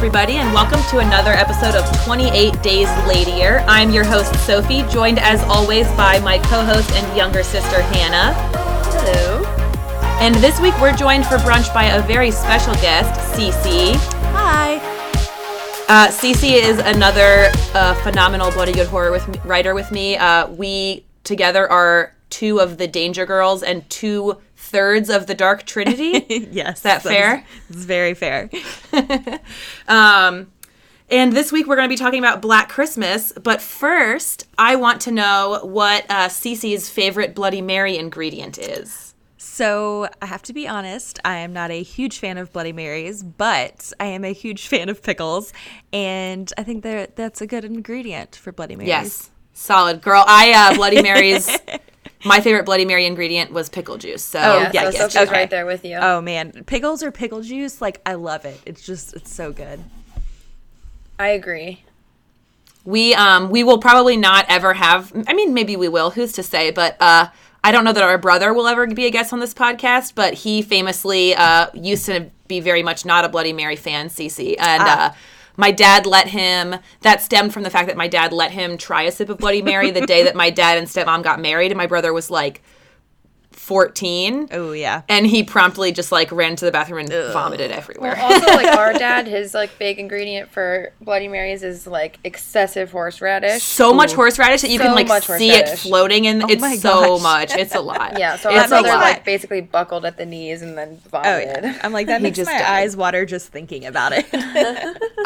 Everybody, and welcome to another episode of 28 Days Ladier. I'm your host, Sophie, joined as always by my co host and younger sister, Hannah. Hello. And this week we're joined for brunch by a very special guest, Cece. Hi. Uh, Cece is another uh, phenomenal Bloody Good Horror with me, writer with me. Uh, we together are two of the Danger Girls and two thirds of the Dark Trinity. yes. Is that fair? It's very fair. Um, and this week we're going to be talking about Black Christmas. But first, I want to know what uh, Cece's favorite Bloody Mary ingredient is. So I have to be honest, I am not a huge fan of Bloody Marys, but I am a huge fan of pickles, and I think that that's a good ingredient for Bloody Marys. Yes, solid girl. I uh, Bloody Marys. My favorite Bloody Mary ingredient was pickle juice. So Oh, Yeah, yeah, so yes, Sophie's okay. right there with you. Oh man, pickles or pickle juice, like I love it. It's just it's so good. I agree. we um we will probably not ever have. I mean, maybe we will. Who's to say? But uh, I don't know that our brother will ever be a guest on this podcast. But he famously uh, used to be very much not a Bloody Mary fan, Cece, and. Uh, my dad let him. That stemmed from the fact that my dad let him try a sip of Bloody Mary the day that my dad and stepmom got married, and my brother was like fourteen. Oh yeah. and he promptly just like ran to the bathroom and vomited everywhere. Also, like our dad, his like big ingredient for Bloody Marys is like excessive horseradish. so much horseradish that you can like see it horseradish. floating, and it's my so gosh. much. It's a lot. Yeah, so it's our a brother lot. like basically buckled at the knees and then vomited. Oh vomited. yeah. I'm like that makes just my died. eyes water just thinking about it.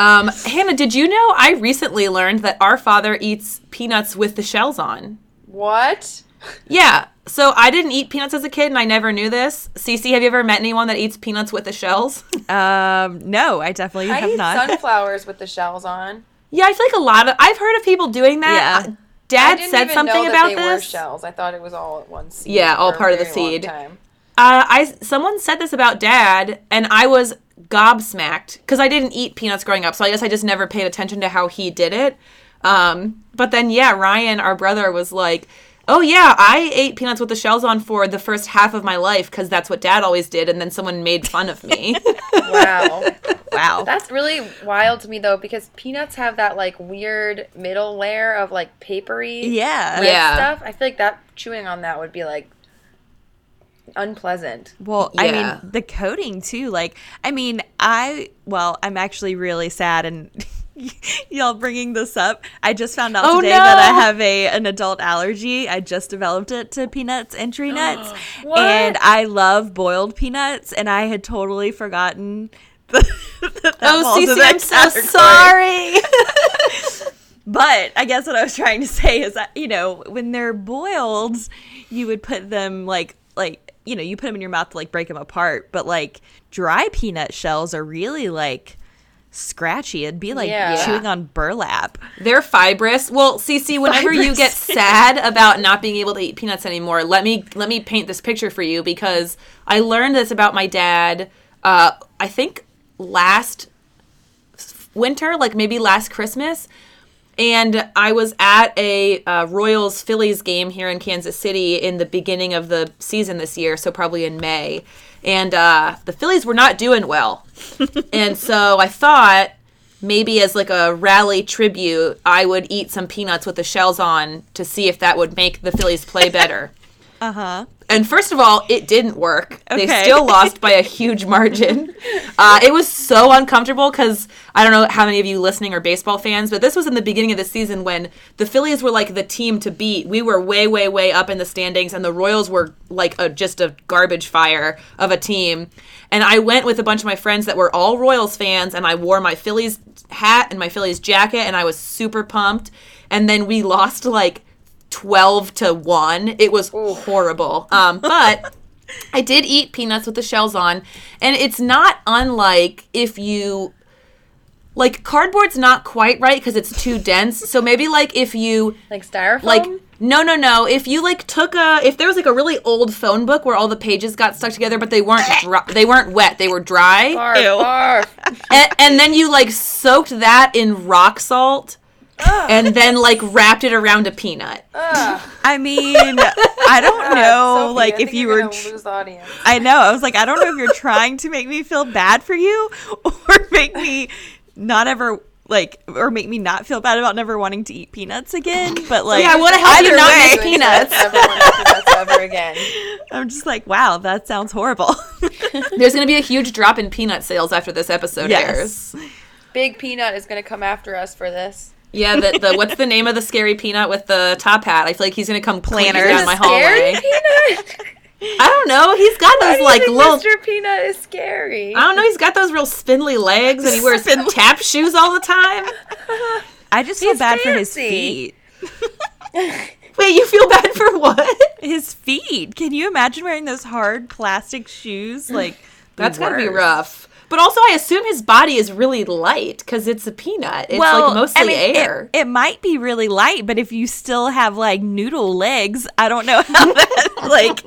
um, Hannah, did you know? I recently learned that our father eats peanuts with the shells on. What? Yeah. So I didn't eat peanuts as a kid, and I never knew this. Cece, have you ever met anyone that eats peanuts with the shells? um, no, I definitely I have eat not. sunflowers with the shells on. yeah, I feel like a lot of. I've heard of people doing that. Yeah. Uh, I Dad didn't said even something know about that they were this. shells. I thought it was all at one seed. Yeah, all part of the seed. Uh, I someone said this about dad, and I was gobsmacked because I didn't eat peanuts growing up, so I guess I just never paid attention to how he did it. Um, but then, yeah, Ryan, our brother, was like, "Oh yeah, I ate peanuts with the shells on for the first half of my life because that's what dad always did," and then someone made fun of me. Wow. wow. That's really wild to me though, because peanuts have that like weird middle layer of like papery yeah. Yeah. stuff. I feel like that chewing on that would be like unpleasant. Well, I mean, the coding too. Like, I mean, I, well, I'm actually really sad and y'all bringing this up. I just found out Oh, today that I have a an adult allergy. I just developed it to peanuts and tree nuts. And I love boiled peanuts and I had totally forgotten that oh, Cece, I'm so sorry. But I guess what I was trying to say is that you know when they're boiled, you would put them like like you know you put them in your mouth to like break them apart. But like dry peanut shells are really like scratchy. It'd be like Yeah. chewing on burlap. They're fibrous. Well, Cece, whenever you get sad about not being able to eat peanuts anymore, let me let me paint this picture for you because I learned this about my dad. Uh, I think last winter, like maybe last Christmas, and I was at a uh, Royals Phillies game here in Kansas City in the beginning of the season this year, so probably in May. And uh, the Phillies were not doing well. and so I thought maybe as like a rally tribute, I would eat some peanuts with the shells on to see if that would make the Phillies play better. Uh huh. And first of all, it didn't work. They still lost by a huge margin. Uh, it was so uncomfortable because I don't know how many of you listening are baseball fans, but this was in the beginning of the season when the Phillies were like the team to beat. We were way, way, way up in the standings, and the Royals were like a, just a garbage fire of a team. And I went with a bunch of my friends that were all Royals fans, and I wore my Phillies hat and my Phillies jacket, and I was super pumped. And then we lost like 12 to 1. It was horrible. Um, but I did eat peanuts with the shells on, and it's not unlike if you like cardboard's not quite right because it's too dense. So maybe like if you Like styrofoam? like no no no if you like took a if there was like a really old phone book where all the pages got stuck together but they weren't dry, they weren't wet they were dry barf, Ew. barf. and, and then you like soaked that in rock salt and then like wrapped it around a peanut. I mean, I don't know, Sophie, like if you were. tr- lose audience. I know. I was like, I don't know if you're trying to make me feel bad for you or make me not ever like or make me not feel bad about never wanting to eat peanuts again. But like, Yeah, I wanna help you not way, miss peanuts. Never want to eat peanuts ever again. I'm just like, wow, that sounds horrible. There's going to be a huge drop in peanut sales after this episode yes. airs. Big Peanut is gonna come after us for this. Yeah, the, the what's the name of the scary peanut with the top hat? I feel like he's going to come clean Planters. down my Scary hallway. Peanut. I don't know. He's got Why those you like think little. Mr. Peanut is scary. I don't know. He's got those real spindly legs, and he wears Spindly. tap shoes all the time. I just feel He's bad for his fancy. feet. Wait, you feel bad for what? His feet. Can you imagine wearing those hard plastic shoes? Like the That's gotta be worst. rough. But also, I assume his body is really light because it's a peanut. It's well, like mostly I mean, it- air. It, might be really light, but if you still have like noodle legs, I don't know how that like.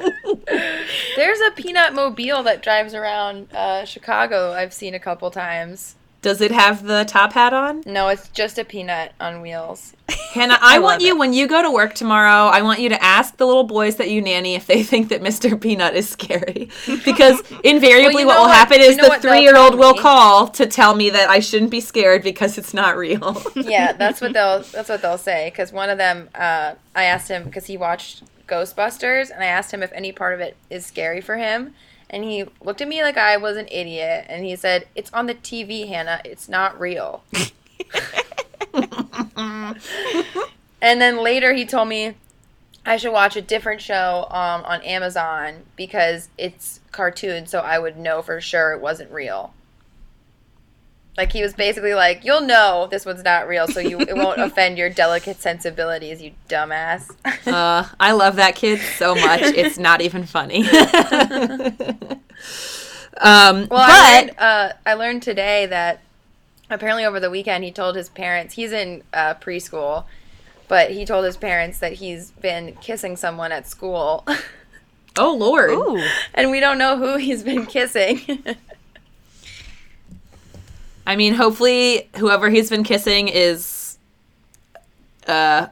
There's a peanut mobile that drives around uh, Chicago. I've seen a couple times. Does it have the top hat on? No, it's just a peanut on wheels. Hannah, I, I want you it. when you go to work tomorrow. I want you to ask the little boys that you nanny if they think that Mr. Peanut is scary, because invariably you what will what- happen you is know the three-year-old will call to tell me that I shouldn't be scared because it's not real. Yeah, that's what they'll that's what they'll say. Because one of them, uh, I asked him because he watched Ghostbusters, and I asked him if any part of it is scary for him, and he looked at me like I was an idiot, and he said, "It's on the TV, Hannah. It's not real." and then later he told me I should watch a different show um, on Amazon because it's cartoon, so I would know for sure it wasn't real. Like he was basically like, "You'll know this one's not real, so you it won't offend your delicate sensibilities, you dumbass." uh, I love that kid so much; it's not even funny. um, Well, I but learned, uh, I learned today that apparently over the weekend he told his parents he's in uh, preschool, but he told his parents that he's been kissing someone at school, oh lord, Ooh. and we don't know who he's been kissing. I mean, hopefully, whoever he's been kissing is, uh,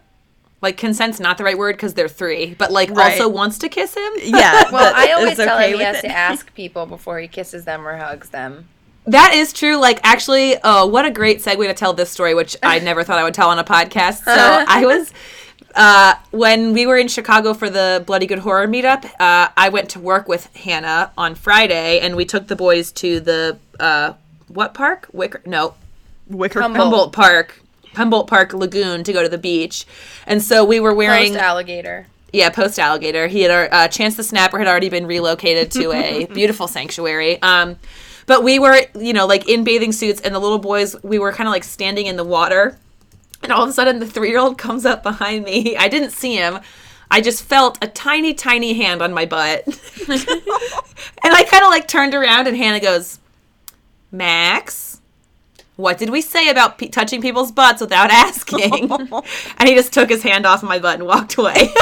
like consent's not the right word because they're three, but like Right. also wants to kiss him. Yeah. well, I always tell okay him he has it. to ask people before he kisses them or hugs them. That is true. Like, actually, oh, what a great segue to tell this story, which I never thought I would tell on a podcast. So I was, uh, when we were in Chicago for the Bloody Good Horror meetup, uh, I went to work with Hannah on Friday, and we took the boys to the, uh, what park? Wicker? No, Wicker Humboldt. Humboldt Park. Humboldt Park Lagoon to go to the beach. And so we were wearing Post alligator. yeah, post alligator. He had uh, Chance the Snapper had already been relocated to a beautiful sanctuary. Um, but we were, you know, like in bathing suits, and the little boys, we were kind of like standing in the water, and all of a sudden the three year old comes up behind me. I didn't see him. I just felt a tiny, tiny hand on my butt, and I kind of like turned around, and Hannah goes, "Max." What did we say about pe- touching people's butts without asking? and he just took his hand off my butt and walked away.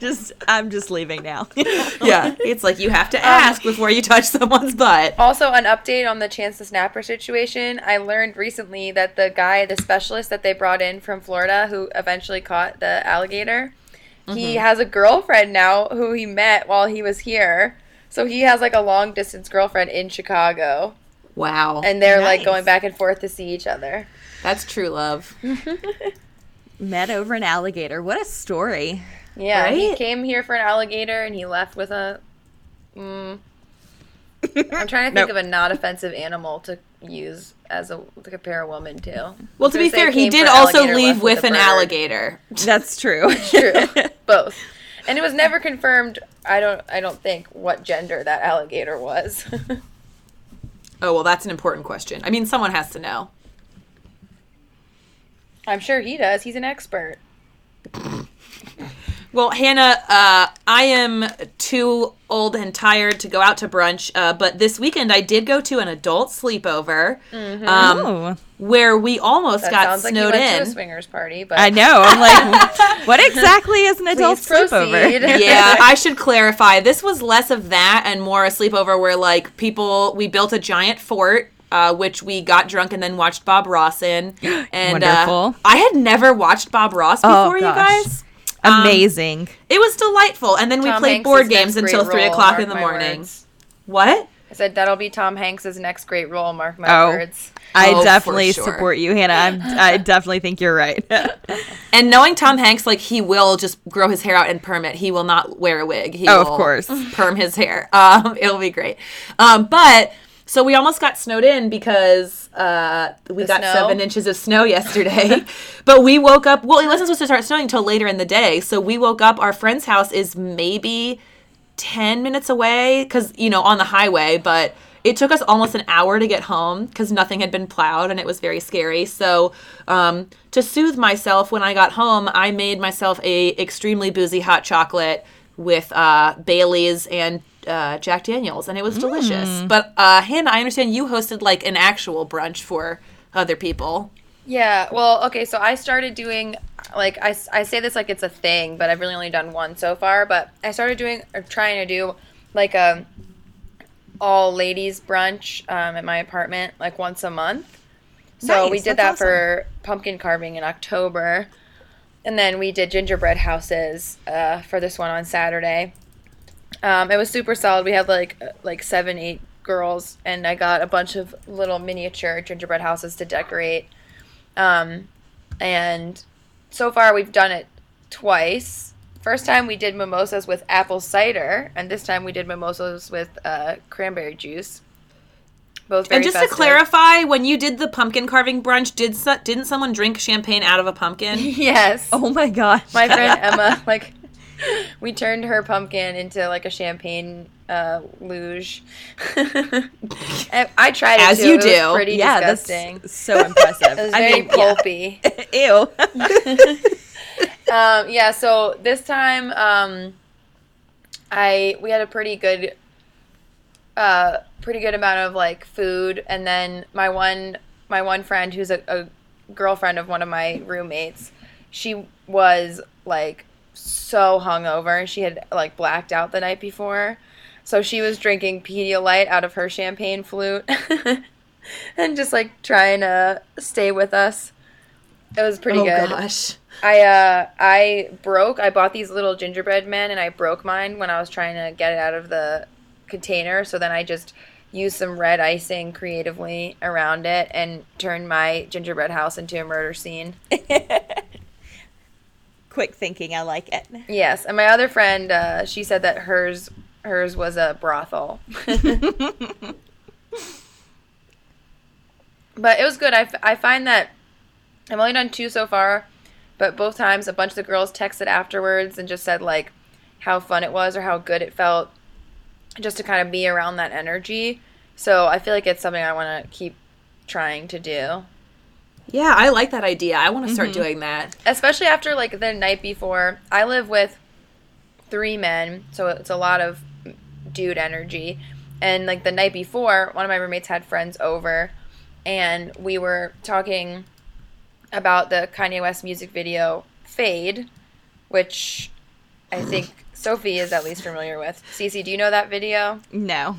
just I'm just leaving now. yeah, it's like you have to um, ask before you touch someone's butt. Also, an update on the Chance the Snapper situation. I learned recently that the guy, the specialist that they brought in from Florida, who eventually caught the alligator, he mm-hmm. has a girlfriend now who he met while he was here. So he has like a long distance girlfriend in Chicago, Wow, and they're like going back and forth to see each other. that's true love. Met over an alligator. What a story. Yeah, he came here for an alligator, and he left with a. Mm, I'm trying to think Nope. of a not offensive animal to use as a to compare a woman to. Well, to be fair, he did also leave left with an bird. alligator. That's true. True, both, and it was never confirmed. I don't. I don't think what gender that alligator was. Oh well, that's an important question. I mean, someone has to know. I'm sure he does. He's an expert. Well, Hannah, uh, I am too old and tired to go out to brunch, uh, but this weekend I did go to an adult sleepover um, Oh. where we almost That got sounds like you snowed went to a in. swingers party, but I know. I'm like, what exactly is an adult Please sleepover? proceed. yeah, I should clarify. This was less of that and more a sleepover where like people we built a giant fort uh, which we got drunk and then watched Bob Ross in. And uh, Wonderful. I had never watched Bob Ross Oh, before, you gosh. Guys. Um, Amazing. It was delightful. And then we played Hanks' board games until three o'clock in the morning. words. What? I said that'll be Tom Hanks's next great role. Mark my Oh. words. I Oh, for definitely sure. support you, Hannah. I'm, I definitely think you're right. And knowing Tom Hanks, like he will just grow his hair out and perm it. He will not wear a wig. He Oh, of course. perm his hair. Um, it'll be great. Um, but so we almost got snowed in because uh, we The got snow? seven inches of snow yesterday. but we woke up. Well, it wasn't supposed to start snowing until later in the day. So we woke up. Our friend's house is maybe 10 minutes away because you know on the highway but it took us almost an hour to get home because nothing had been plowed and it was very scary so um, to soothe myself when i got home i made myself a extremely boozy hot chocolate with uh, bailey's and uh, jack daniels and it was delicious but uh, hannah i understand you hosted like an actual brunch for other people Yeah, well, okay, so I started doing, like, I, I say this like it's a thing, but I've really only done one so far. But I started doing, or trying to do, like, a all ladies brunch um, at my apartment, like, once a month. So we did that that's for pumpkin carving in October. And then we did gingerbread houses uh, for this one on Saturday. Um, it was super solid. We had like uh, like seven, eight girls, and I got a bunch of little miniature gingerbread houses to decorate. Um, and so far we've done it twice. First time we did mimosas with apple cider, and this time we did mimosas with uh, cranberry juice. Both very and just festive. to clarify when you did the pumpkin carving brunch did so- didn't someone drink champagne out of a pumpkin yes, oh my gosh. my friend Emma, like, we turned her pumpkin into like a champagne uh, luge. I, I tried it As too. you It do. pretty yeah, disgusting. that's so impressive. It was I very mean, yeah. pulpy. Ew. um, yeah, so this time um, I we had a pretty good uh, pretty good amount of like food and then my one my one friend who's a, a girlfriend of one of my roommates, she was like so hungover. She had like blacked out the night before. So she was drinking Pedialyte out of her champagne flute and just like trying to stay with us. It was pretty good. oh good. gosh I uh I broke I bought these little gingerbread men and I broke mine when I was trying to get it out of the container so then I just used some red icing creatively around it and turned my gingerbread house into a murder scene. Quick thinking, I like it. Yes, and my other friend uh, she said that hers hers was a brothel. but it was good. I, f- I find that I've only done two so far, but both times a bunch of the girls texted afterwards and just said like how fun it was or how good it felt just to kind of be around that energy. So I feel like it's something I want to keep trying to do. Yeah, I like that idea. I want to Mm-hmm. start doing that. especially after like the night before. I live with three men, so it's a lot of dude energy. And like the night before, one of my roommates had friends over, and we were talking about the Kanye West music video "Fade," which I think Sophie is at least familiar with. Cece, do you know that video? No.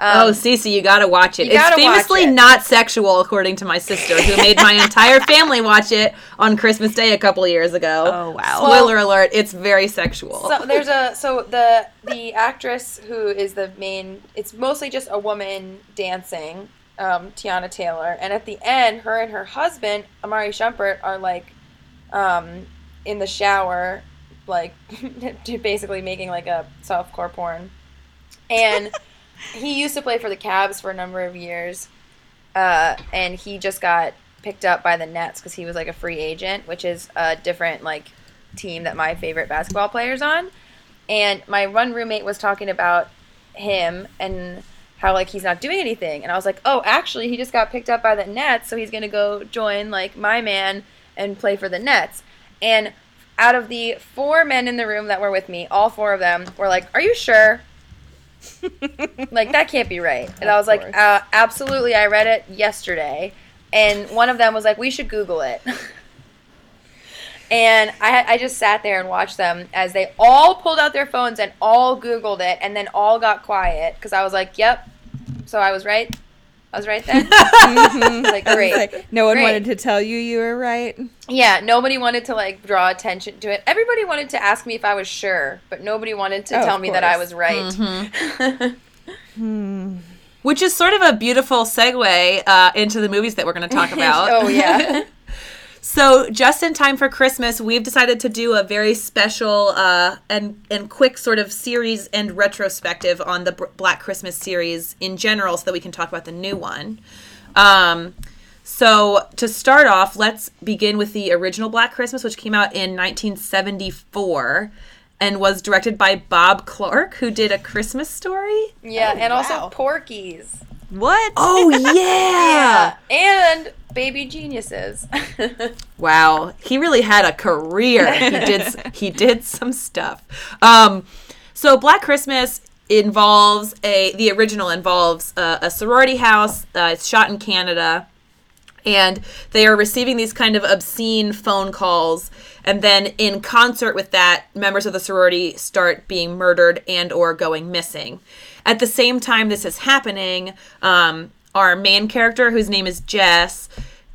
Um, oh, Cece, you gotta watch it. It's gotta watch famously it. not sexual, according to my sister, who made my entire family watch it on Christmas Day a couple years ago. Oh, wow. Spoiler alert: It's very sexual. So there's a so the the actress who is the main. It's mostly just a woman dancing, um, Teyana Taylor, and at the end, her and her husband Iman Shumpert are like, um, in the shower, like basically making like a softcore porn, and he used to play for the Cavs for a number of years, uh, and he just got picked up by the Nets because he was like a free agent, which is a different like team that my favorite basketball players on. And my one roommate was talking about him and how like he's not doing anything. And I was like, "Oh, actually, he just got picked up by the Nets, so he's to go join like my man and play for the Nets." And out of the four men in the room that were with me, all four of them were like, "Are you sure?" Like that can't be right. And I was like, uh, "Absolutely, I read it yesterday." And one of them was like, "We should Google it." And I, I just sat there and watched them as they all pulled out their phones and all Googled it and then all got quiet because I was like, yep. So I was right. I was right then. like I was great. like, no one Great. wanted to tell you you were right. Yeah, nobody wanted to like draw attention to it. Everybody wanted to ask me if I was sure, but nobody wanted to Oh, tell of me that I was right. Mm-hmm. Which is sort of a beautiful segue uh, into the movies that we're going to talk about. oh yeah. So, just in time for Christmas, we've decided to do a very special uh, and and quick sort of series and retrospective on the Black Christmas series in general, so that we can talk about the new one. Um, so, to start off, let's begin with the original Black Christmas, which came out in 1974 and was directed by Bob Clark, who did A Christmas Story. Yeah, and also wow. Porky's. What? Oh yeah. yeah! And Baby Geniuses. Wow, he really had a career. He did he did some stuff. Um, so Black Christmas involves a the original involves a, a sorority house. Uh, it's shot in Canada, and they are receiving these kind of obscene phone calls. And then, in concert with that, members of the sorority start being murdered and or going missing. At the same time, this is happening. Um, our main character, whose name is Jess,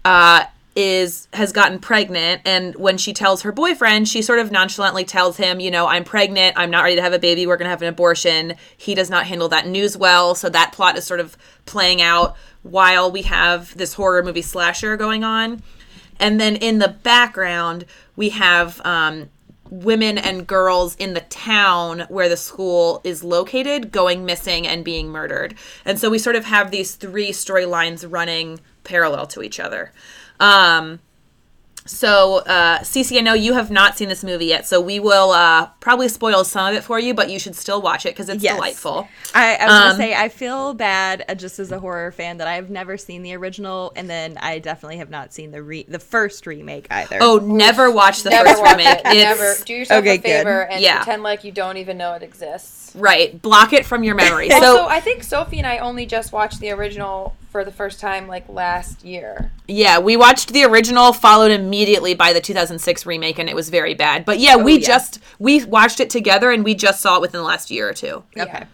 uh, is has gotten pregnant and when she tells her boyfriend she sort of nonchalantly tells him you know i'm pregnant i'm not ready to have a baby we're going to have an abortion. He does not handle that news well so that plot is sort of playing out while we have this horror movie slasher going on. And then in the background we have um, women and girls in the town where the school is located going missing and being murdered. And so we sort of have these three storylines running parallel to each other. Um, so, uh, Cece, I know you have not seen this movie yet, so we will uh, probably spoil some of it for you, but you should still watch it because it's Yes. delightful. I, I was Um, gonna say I feel bad uh, just as a horror fan that I've never seen the original, and then I definitely have not seen the re- the first remake either. Oh, never watch the Never first watch remake. it. It's Never. Do yourself Okay, a good. favor and Yeah. pretend like you don't even know it exists. Right. Block it from your memory. also, So, I think Sophie and I only just watched the original for the first time like last year. Yeah, we watched the original, followed immediately by the 2006 remake, and it was very bad. But yeah, we yeah. just we watched it together, and we just saw it within the last year or two. okay.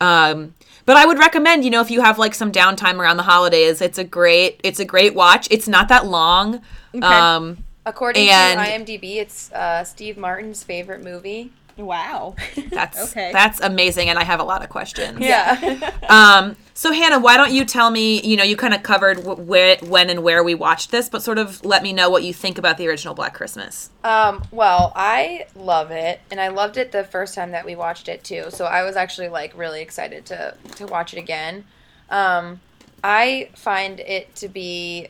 Um, but I would recommend, you know, if you have like some downtime around the holidays, it's a great it's a great watch. It's not that long. Um, According And- to IMDb, it's uh, Steve Martin's favorite movie. Wow. that's Okay. that's amazing, and I have a lot of questions. Yeah. Um, so Hannah, why don't you tell me? You know, you kind of covered wh- where, when, and where we watched this, but sort of let me know what you think about the original Black Christmas. Um, well, I love it, and I loved it the first time that we watched it too. So I was actually like really excited to to watch it again. Um, I find it to be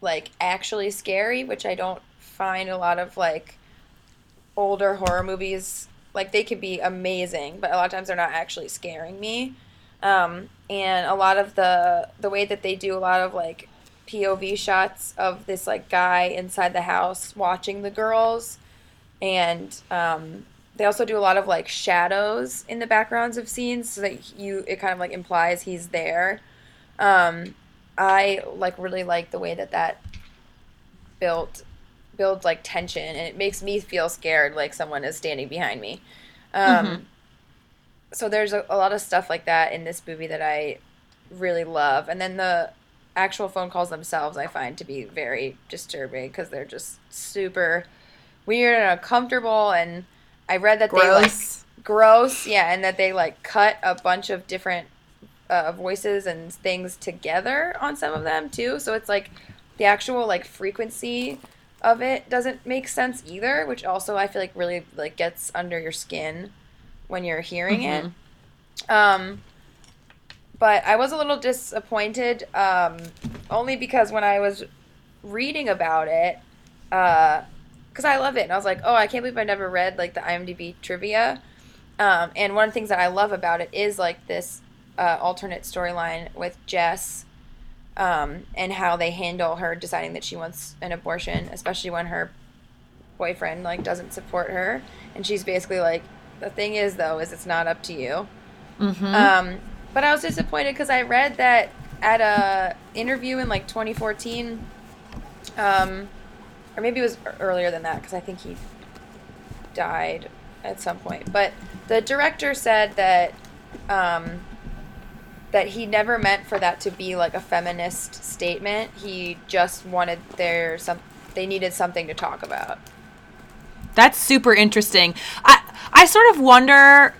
like actually scary, which I don't find a lot of like older horror movies. Like they could be amazing, but a lot of times they're not actually scaring me. Um, and a lot of the the way that they do a lot of like POV shots of this like guy inside the house watching the girls, and um, they also do a lot of like shadows in the backgrounds of scenes, so that you it kind of like implies he's there. Um, I like really like the way that that built builds like tension, and it makes me feel scared, like someone is standing behind me. Um, So there's a, a lot of stuff like that in this movie that I really love, and then the actual phone calls themselves I find to be very disturbing because they're just super weird and uncomfortable. And I read that they like Gross. gross, yeah, and that they like cut a bunch of different uh, voices and things together on some of them too. So it's like the actual like frequency of it doesn't make sense either, which also I feel like really like gets under your skin when you're hearing it. Um, but I was a little disappointed, um, only because when I was reading about it, because I love it, and I was like, oh, I can't believe I never read like the IMDb trivia. Um, and one of the things that I love about it is like this uh, alternate storyline with Jess um, and how they handle her deciding that she wants an abortion, especially when her boyfriend like doesn't support her, and she's basically like, the thing is though, is it's not up to you. Um, but I was disappointed because I read that at a interview in like 2014, um, or maybe it was earlier than that because I think he died at some point. But the director said that um, that he never meant for that to be like a feminist statement. He just wanted their some they needed something to talk about. That's super interesting. I I sort of wonder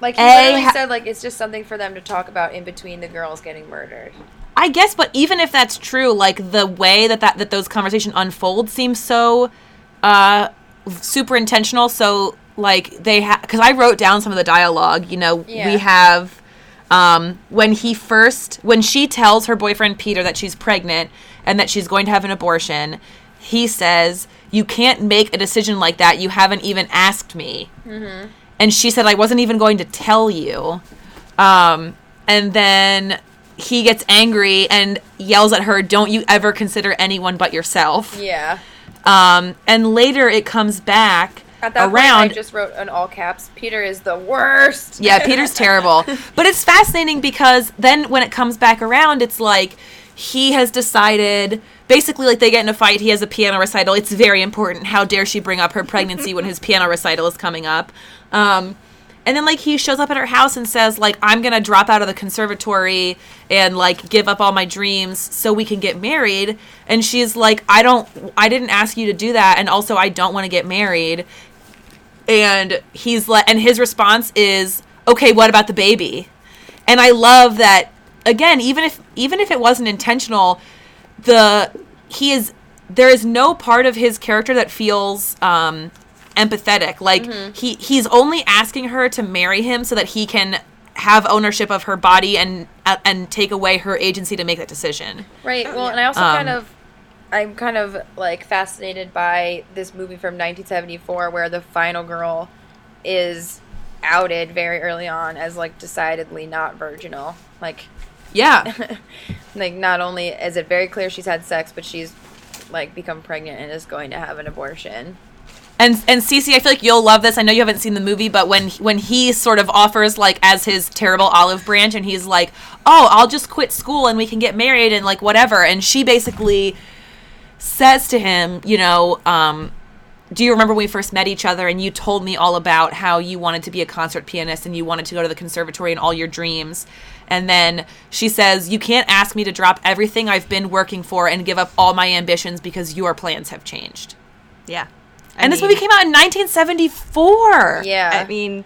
Like he literally ha- said like it's just something for them to talk about in between the girls getting murdered. I guess, but even if that's true, like the way that that, that those conversations unfold seems so uh, super intentional. So like they have, because I wrote down some of the dialogue. You know, Yeah. we have um, when he first when she tells her boyfriend Peter that she's pregnant and that she's going to have an abortion. He says, "You can't make a decision like that. You haven't even asked me." and she said i wasn't even going to tell you um, and then he gets angry and yells at her don't you ever consider anyone but yourself Yeah. um, and later it comes back At that around point, I just wrote in all caps, Peter is the worst. yeah, Peter's terrible. But it's fascinating because then when it comes back around, it's like he has decided basically like they get in a fight, he has a piano recital. It's very important. How dare she bring up her pregnancy when his piano recital is coming up? Um and then like he shows up at her house and says like I'm going to drop out of the conservatory and like give up all my dreams so we can get married and she's like I don't I didn't ask you to do that and also I don't want to get married and he's like and his response is okay what about the baby? And i love that again even if even if it wasn't intentional the he is there is no part of his character that feels um empathetic. Like he he's only asking her to marry him so that he can have ownership of her body and uh, and take away her agency to make that decision. Right. Well, and I also Um, kind of, I'm kind of like fascinated by this movie from 1974 where the final girl is outed very early on as like decidedly not virginal. Like, yeah like not only is it very clear she's had sex, but she's like become pregnant and is going to have an abortion. And and Cece, I feel like you'll love this. I know you haven't seen the movie, but when when he sort of offers like as his terrible olive branch, and he's like, "Oh, I'll just quit school and we can get married and like whatever," and she basically says to him, you know, um, "Do you remember when we first met each other and you told me all about how you wanted to be a concert pianist and you wanted to go to the conservatory and all your dreams?" And then she says, "You can't ask me to drop everything I've been working for and give up all my ambitions because your plans have changed." Yeah. I And this movie came out in 1974. Yeah. I mean,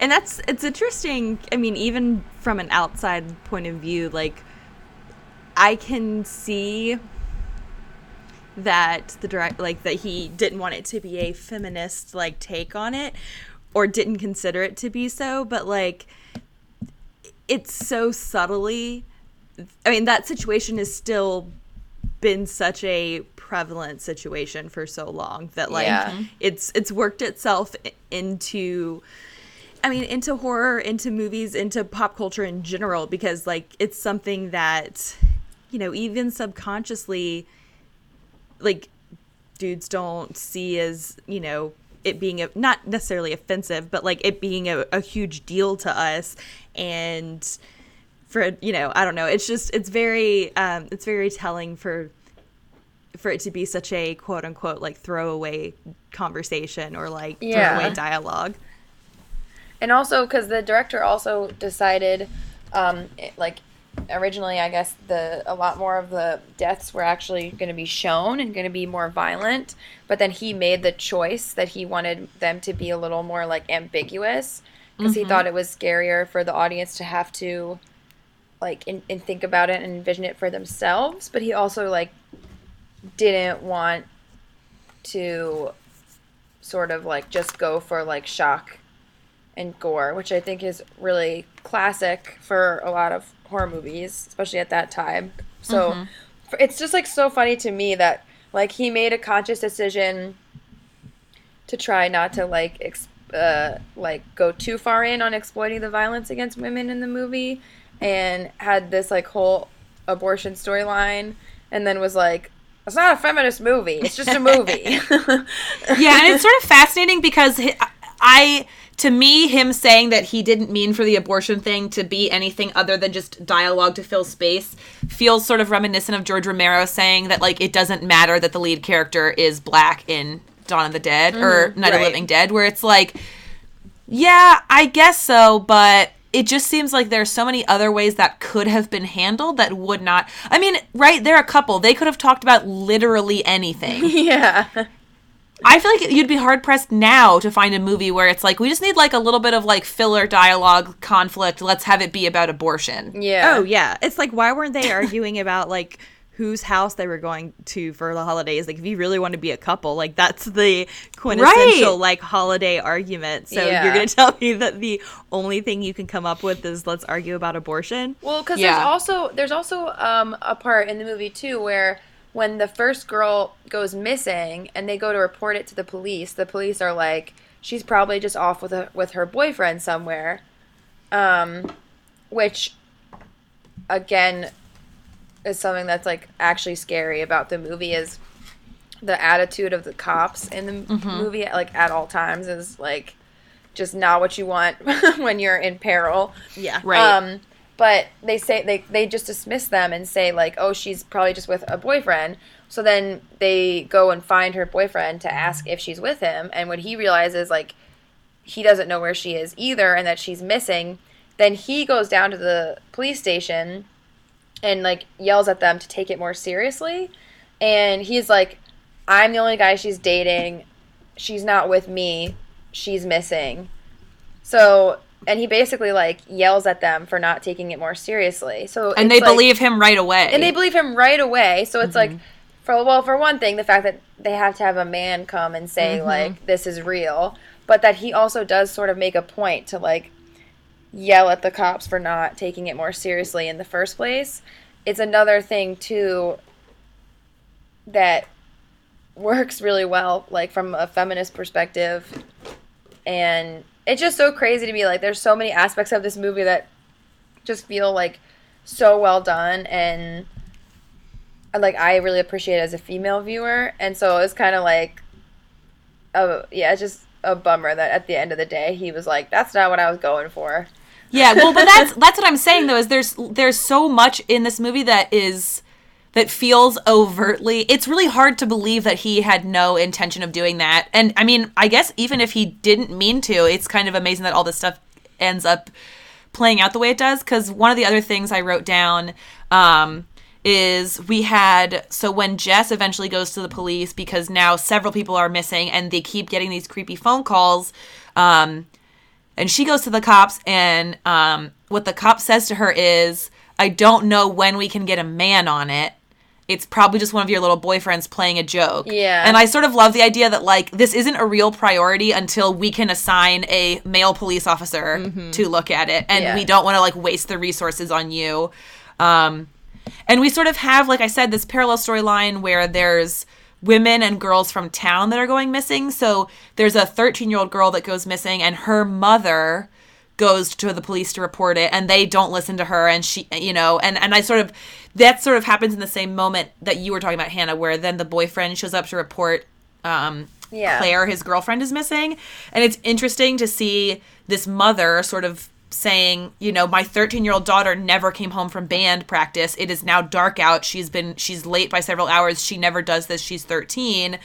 and that's it's interesting. I mean, even from an outside point of view, like I can see that the direct like that he didn't want it to be a feminist like take on it or didn't consider it to be so, but like it's so subtly I mean, that situation has still been such a prevalent situation for so long that like Yeah. Mhm. it's it's worked itself into I mean, into horror, into movies, into pop culture in general, because like it's something that, you know, even subconsciously, like dudes don't see as, you know, it being a, not necessarily offensive, but like it being a, a huge deal to us. And for, you know, I don't know, it's just, it's very, um, it's very telling for, for it to be such a quote unquote like throwaway conversation or like Yeah. throwaway dialogue. And also because the director also decided, um, it- like originally, I guess the a lot more of the deaths were actually going to be shown and going to be more violent. But then he made the choice that he wanted them to be a little more like ambiguous because he mm-hmm. thought it was scarier for the audience to have to like in, and think about it and envision it for themselves. But he also like didn't want to sort of like just go for like shock and gore, which I think is really classic for a lot of horror movies, especially at that time. So f- it's just like so funny to me that like he made a conscious decision to try not to like ex- uh, like go too far in on exploiting the violence against women in the movie, and had this like whole abortion storyline, and then was like. It's not a feminist movie. It's just a movie. yeah, and it's sort of fascinating because I, to me, him saying that he didn't mean for the abortion thing to be anything other than just dialogue to fill space feels sort of reminiscent of George Romero saying that like it doesn't matter that the lead character is black in Dawn of the Dead or mm-hmm. Night of the. Living Dead, where it's like, yeah, I guess so, but it just seems like there's so many other ways that could have been handled that would not. I mean, right, they're a couple. They could have talked about literally anything. yeah. I feel like you'd be hard pressed now to find a movie where it's like we just need like a little bit of like filler dialogue conflict. Let's have it be about abortion. Yeah. Oh yeah, it's like why weren't they arguing about like whose house they were going to for the holidays? Like if you really want to be a couple, like that's the quintessential Right. like holiday argument. So Yeah. you're gonna tell me that the only thing you can come up with is let's argue about abortion? Well, because Yeah. there's also there's also um, a part in the movie too where when the first girl goes missing and they go to report it to the police, the police are like, she's probably just off with a, with her boyfriend somewhere, um, which again is something that's like actually scary about the movie is the attitude of the cops in the movie like at all times is like just not what you want when you're in peril. Yeah. Right. Um, but they say they they just dismiss them and say like, oh, she's probably just with a boyfriend. So then they go and find her boyfriend to ask if she's with him, and when he realizes like he doesn't know where she is either and that she's missing, then he goes down to the police station and like yells at them to take it more seriously. And he's like, I'm the only guy she's dating. She's not with me. She's missing. So, and he basically like yells at them for not taking it more seriously. So, and they like- believe him right away. and they believe him right away. So it's Mm-hmm. like, for well, for one thing, the fact that they have to have a man come and say Mm-hmm. like this is real, but that he also does sort of make a point to like yell at the cops for not taking it more seriously in the first place. It's another thing too that works really well, like from a feminist perspective, and it's just so crazy to me. Like, there's so many aspects of this movie that just feel like so well done and like I really appreciate it as a female viewer and so it's kind of like oh yeah it's just a bummer that at the end of the day he was like that's not what I was going for Yeah, well, but that's that's what I'm saying though. Is there's there's so much in this movie that is that feels overtly. It's really hard to believe that he had no intention of doing that. And I mean, I guess even if he didn't mean to, it's kind of amazing that all this stuff ends up playing out the way it does. Because one of the other things I wrote down. Um, is we had so when Jess eventually goes to the police because now several people are missing and they keep getting these creepy phone calls um and she goes to the cops and um, what the cop says to her is i don't know when we can get a man on it it's probably just one of your little boyfriends playing a joke. Yeah. and i sort of love the idea that like this isn't a real priority until we can assign a male police officer to look at it. And Yeah. we don't want to like waste the resources on you. Um, and we sort of have like i said this parallel storyline where there's women and girls from town that are going missing. So there's a 13 year old girl that goes missing and her mother goes to the police to report it and they don't listen to her and she you know and and i sort of that sort of happens in the same moment that you were talking about hannah where then the boyfriend shows up to report um Yeah. claire his girlfriend is missing. And it's interesting to see this mother sort of saying you know my 13 year old daughter never came home from band practice. It is now dark out. She's been she's late by several hours. She never does this. She's 13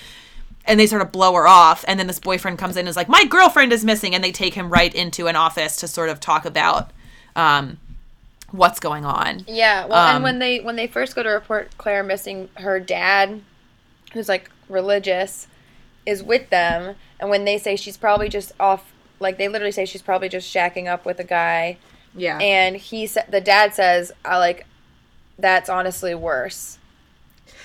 and they sort of blow her off and then this boyfriend comes in and is like my girlfriend is missing and they take him right into an office to sort of talk about um, what's going on. Yeah well Um, and when they when they first go to report Claire missing her dad who's like religious is with them and when they say she's probably just off like they literally say she's probably just shacking up with a guy. Yeah. And he said the dad says i like that's honestly worse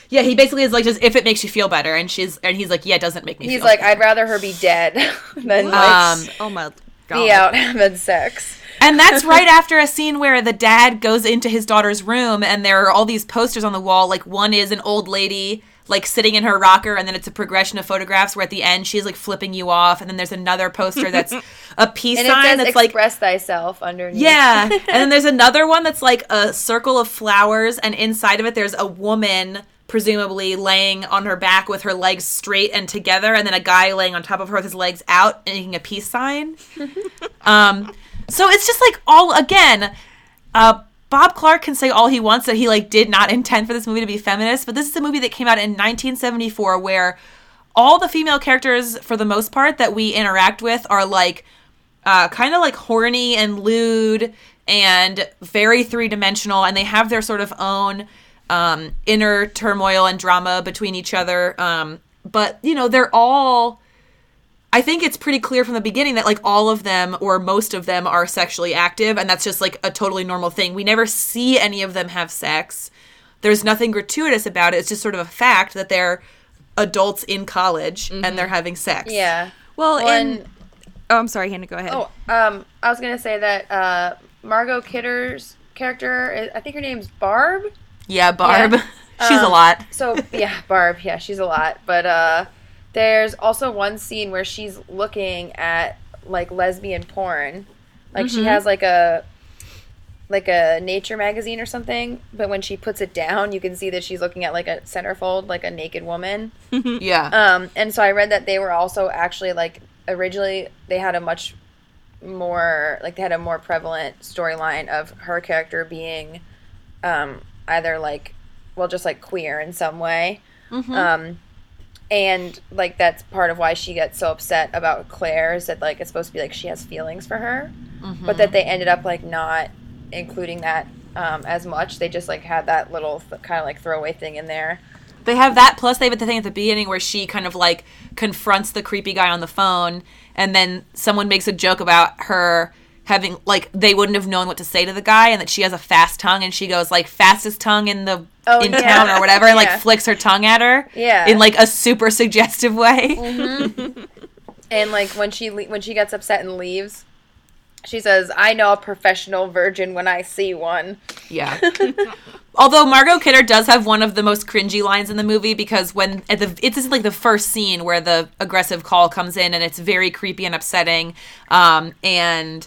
yeah he basically is like just if it makes you feel better and she's and he's like yeah it doesn't make me feel better. he's like better. i'd rather her be dead than like Um, Oh my god. be out having sex And that's right after a scene where the dad goes into his daughter's room and there are all these posters on the wall. Like one is an old lady like sitting in her rocker and then it's a progression of photographs where at the end she's like flipping you off and then there's another poster that's a peace and it sign says that's like express thyself underneath yeah. and then there's another one that's like a circle of flowers and inside of it there's a woman presumably laying on her back with her legs straight and together and then a guy laying on top of her with his legs out making a peace sign. um so it's just like all again uh Bob Clark can say all he wants that he like did not intend for this movie to be feminist, but this is a movie that came out in 1974 where all the female characters for the most part that we interact with are like uh, kind of like horny and lewd and very three dimensional, and they have their sort of own um, inner turmoil and drama between each other. Um, but you know, they're all. I think it's pretty clear from the beginning that like all of them or most of them are sexually active, and that's just like a totally normal thing. We never see any of them have sex. There's nothing gratuitous about it. It's just sort of a fact that they're adults in college and they're having sex. Yeah. Well, Well, and and- oh, I'm sorry, Hannah. Go ahead. Oh, um, I was gonna say that uh, Margot Kidder's character, I think her name's Barb. Yeah, Barb. Yeah. She's a Um, lot. So yeah, Barb. Yeah, she's a lot. But uh, there's also one scene where she's looking at like lesbian porn. Like Mm-hmm. she has like a like a nature magazine or something, but when she puts it down, you can see that she's looking at like a centerfold, like a naked woman. Yeah. Um, and so I read that they were also actually like originally they had a much more like they had a more prevalent storyline of her character being um, either like well just like queer in some way. Um, and like that's part of why she gets so upset about Claire is that like it's supposed to be like she has feelings for her, but that they ended up like not including that um, as much. They just like had that little th- kind of like throwaway thing in there. They have that plus they have the thing at the beginning where she kind of like confronts the creepy guy on the phone and then someone makes a joke about her having like they wouldn't have known what to say to the guy and that she has a fast tongue and she goes like fastest tongue in the Oh, in yeah. town or whatever and like flicks her tongue at her Yeah. in like a super suggestive way. And like when she le- when she gets upset and leaves, she says, "I know a professional virgin when I see one." Yeah. Although Margot Kidder does have one of the most cringy lines in the movie because when at the it's like the first scene where the aggressive call comes in and it's very creepy and upsetting, um, and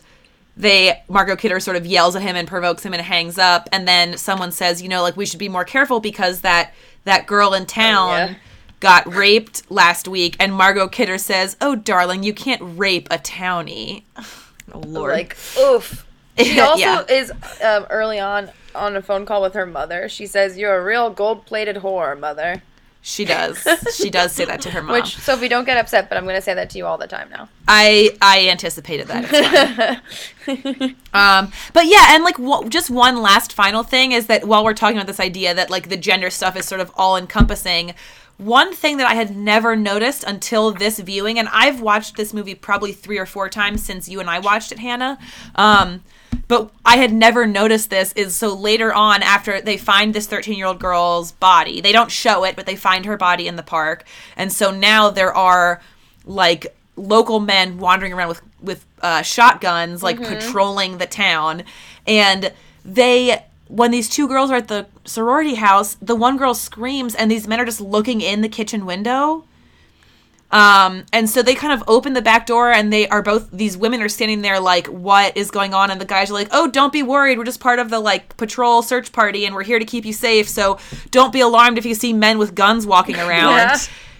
they Margot Kidder sort of yells at him and provokes him and hangs up, and then someone says, you know, like we should be more careful because that that girl in town. yeah. Got raped last week, and Margot Kidder says, "Oh, darling, you can't rape a townie." Oh, Lord, Like, oof. She also Yeah. is um, early on on a phone call with her mother. She says, "You're a real gold-plated whore, mother." She does. She does say that to her mom. Which Sophie, don't get upset, but I'm going to say that to you all the time now. I I anticipated that. Um, but yeah, and like w- just one last final thing is that while we're talking about this idea that like the gender stuff is sort of all encompassing, one thing that I had never noticed until this viewing, and I've watched this movie probably three or four times since you and I watched it, Hannah. Um, but I had never noticed this is so later on after they find this 13 year old girl's body, they don't show it, but they find her body in the park. And so now there are like local men wandering around with with uh, shotguns, like patrolling the town, and they when these two girls are at the sorority house, the one girl screams, and these men are just looking in the kitchen window. Um, and so they kind of open the back door, and they are both these women are standing there like, "What is going on?" And the guys are like, "Oh, don't be worried. We're just part of the like patrol search party, and we're here to keep you safe. So don't be alarmed if you see men with guns walking around." Yeah.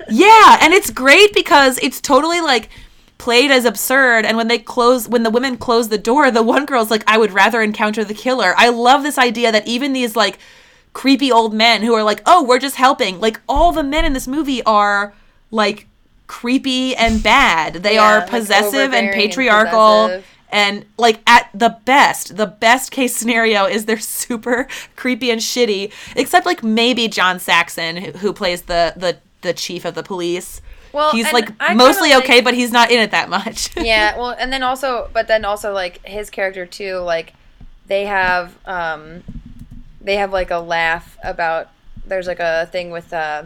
Yeah, and it's great because it's totally like played as absurd and when they close when the women close the door the one girl's like i would rather encounter the killer i love this idea that even these like creepy old men who are like oh we're just helping like all the men in this movie are like creepy and bad. They Yeah, are like, possessive and overbearing and patriarchal possessive. and like at the best the best case scenario is they're super creepy and shitty except like maybe john saxon who, who plays the the the chief of the police. Well, he's like I mostly like- okay but he's not in it that much. Yeah well and then also but then also like his character too like they have um they have like a laugh about there's like a thing with uh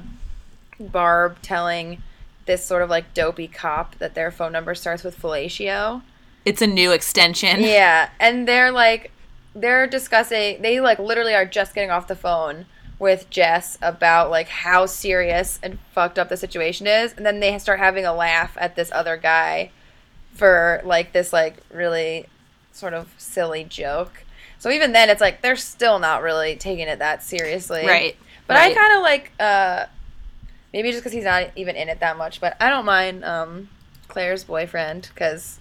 barb telling this sort of like dopey cop that their phone number starts with fellatio it's a new extension yeah and they're like they're discussing they like literally are just getting off the phone with Jess about like how serious and fucked up the situation is and then they start having a laugh at this other guy for like this like really sort of silly joke. So even then it's like they're still not really taking it that seriously. Right, But right. I kind of like uh maybe just cuz he's not even in it that much, but I don't mind um Claire's boyfriend cuz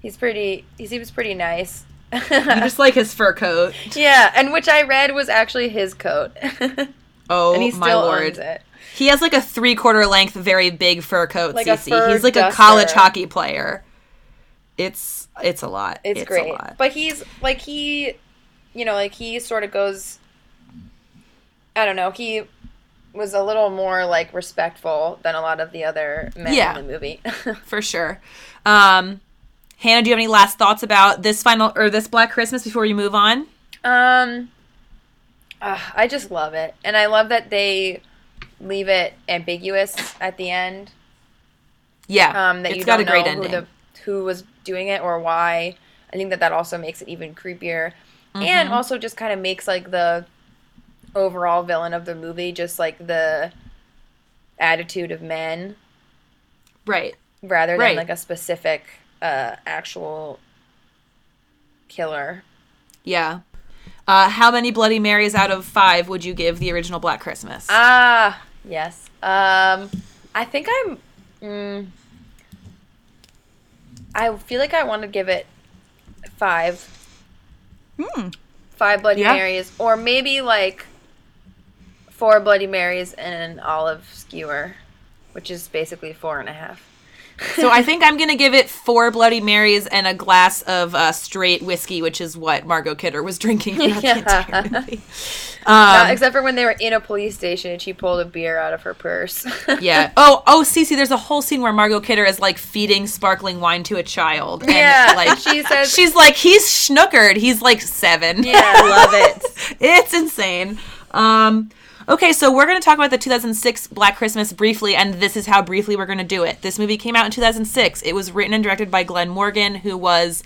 he's pretty he seems pretty nice. you just like his fur coat yeah, and which I read was actually his coat. oh and he my still lord owns it. he has like a three quarter length very big fur coat Like a Cece. fur he's like a college hockey player it's it's a lot. It's, a great. lot. But he's like he you know, like he sort of goes I don't know, he was a little more like respectful than a lot of the other men Yeah. in the movie. for sure. Um, Hannah, do you have any last thoughts about this final or this Black Christmas before we move on? um uh, I just love it. And I love that they leave it ambiguous at the end. Yeah, Um that it's you got don't a great know ending. who the who was doing it or why. I think that that also makes it even creepier. And Mm-hmm. also just kind of makes like the overall villain of the movie just like the attitude of men right. rather than Right. like a specific uh actual killer. Yeah. Uh, how many Bloody Marys out of five would you give the original Black Christmas? Ah, yes. Um I think I'm mm, I feel like I want to give it 5. Five Bloody Yeah. Marys or maybe like four Bloody Marys and an olive skewer, which is basically four and a half. so I think I'm gonna give it four Bloody Marys and a glass of uh, straight whiskey, which is what Margot Kidder was drinking throughout the entire movie. Uh, Um, except for when they were in a police station and she pulled a beer out of her purse. yeah. Oh, oh, Cece, there's a whole scene where Margot Kidder is like feeding sparkling wine to a child. And, Yeah, Like she says- she's like he's schnookered. He's like seven. yeah, I Love it. it's insane. Um, okay, so we're going to talk about the 2006 Black Christmas briefly, and this is how briefly we're going to do it. This movie came out in 2006. It was written and directed by Glen Morgan, who was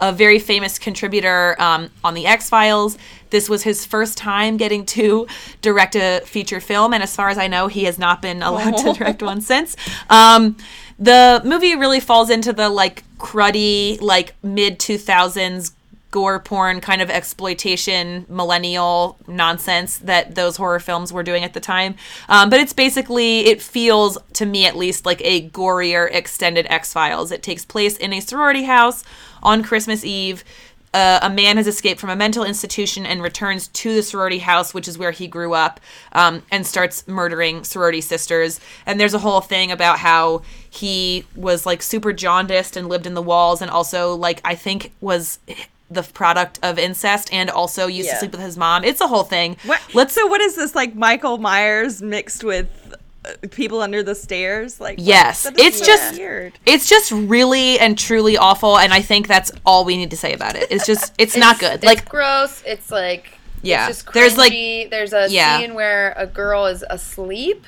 a very famous contributor um, on The X Files. This was his first time getting to direct a feature film, and as far as I know, he has not been allowed to direct one since. Um, the movie really falls into the like cruddy, like mid 2000s gore porn kind of exploitation millennial nonsense that those horror films were doing at the time. Um, but it's basically it feels to me at least like a gorier extended x-files. It takes place in a sorority house on christmas eve. Uh, a man has escaped from a mental institution and returns to the sorority house, which is where he grew up, um, and starts murdering sorority sisters. And there's a whole thing about how he was like super jaundiced and lived in the walls, and also like I think was the product of incest, and also used Yeah. to sleep with his mom. It's a whole thing. What? Let's So what is this like Michael Myers mixed with uh, people under the stairs? Like? Yes, it's so just weird. it's just really and truly awful, and I think that's all we need to say about it. It's just it's, not good. It's Like gross. It's like Yeah. It's just There's, like- There's a Yeah. scene where a girl is asleep,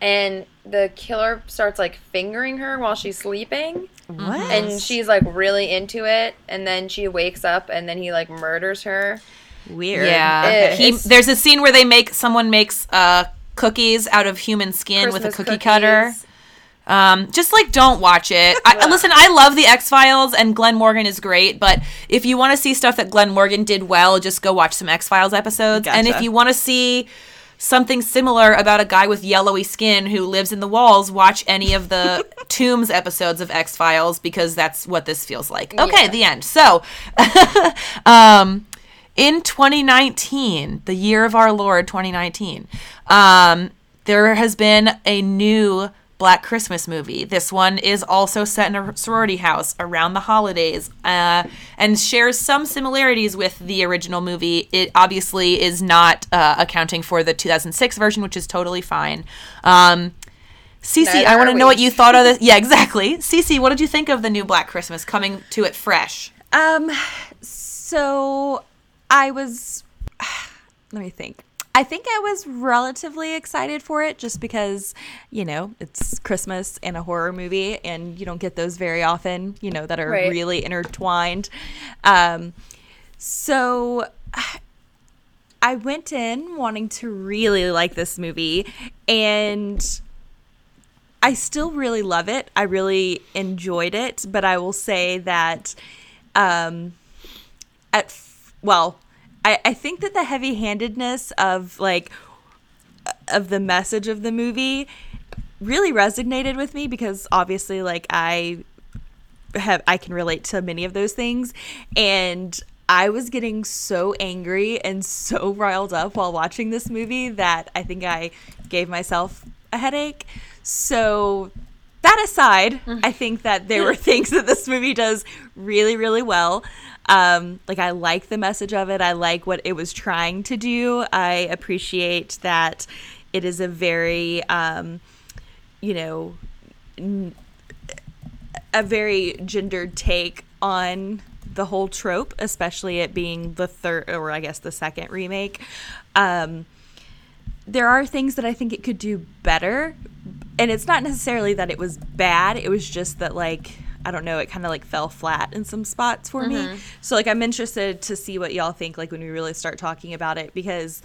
and the killer starts like fingering her while she's sleeping, What? and she's like really into it, and then she wakes up, and then he like murders her. weird. Yeah, It- he, there's a scene where they make someone makes uh, cookies out of human skin with a cookie cookies. cutter. Um, just like don't watch it. I, listen, I love the X Files and Glen Morgan is great, but if you want to see stuff that Glen Morgan did well, just go watch some X Files episodes. And if you want to see something similar about a guy with yellowy skin who lives in the walls, watch any of the Tooms episodes of X Files because that's what this feels like. Okay, Yeah. the end. So, um, in 2019, the year of our Lord 2019, um, there has been a new Black Christmas movie. This one is also set in a sorority house around the holidays uh, and shares some similarities with the original movie. It obviously is not uh, accounting for the 2006 version, which is totally fine. Um, Cece, I want to know what you thought of this. Yeah, exactly. Cece, what did you think of the new Black Christmas coming to it fresh? Um, so I was. Let me think. I think I was relatively excited for it just because, you know, it's Christmas and a horror movie, and you don't get those very often, you know, that are Right. really intertwined. Um, so I went in wanting to really like this movie, and I still really love it. I really enjoyed it, but I will say that um at f- well, I I think that the heavy-handedness of like uh, of the message of the movie really resonated with me because obviously like I have I can relate to many of those things and I was getting so angry and so riled up while watching this movie that I think I gave myself a headache. So that aside, I think that there were things that this movie does really, really well. Um, like I like the message of it. I like what it was trying to do. I appreciate that it is a very, um, you know, n- a very gendered take on the whole trope, especially it being the third, or I guess the second remake. Um, there are things that I think it could do better, and it's not necessarily that it was bad. It was just that like I don't know, it kind of like fell flat in some spots for me. So like I'm interested to see what y'all think like when we really start talking about it because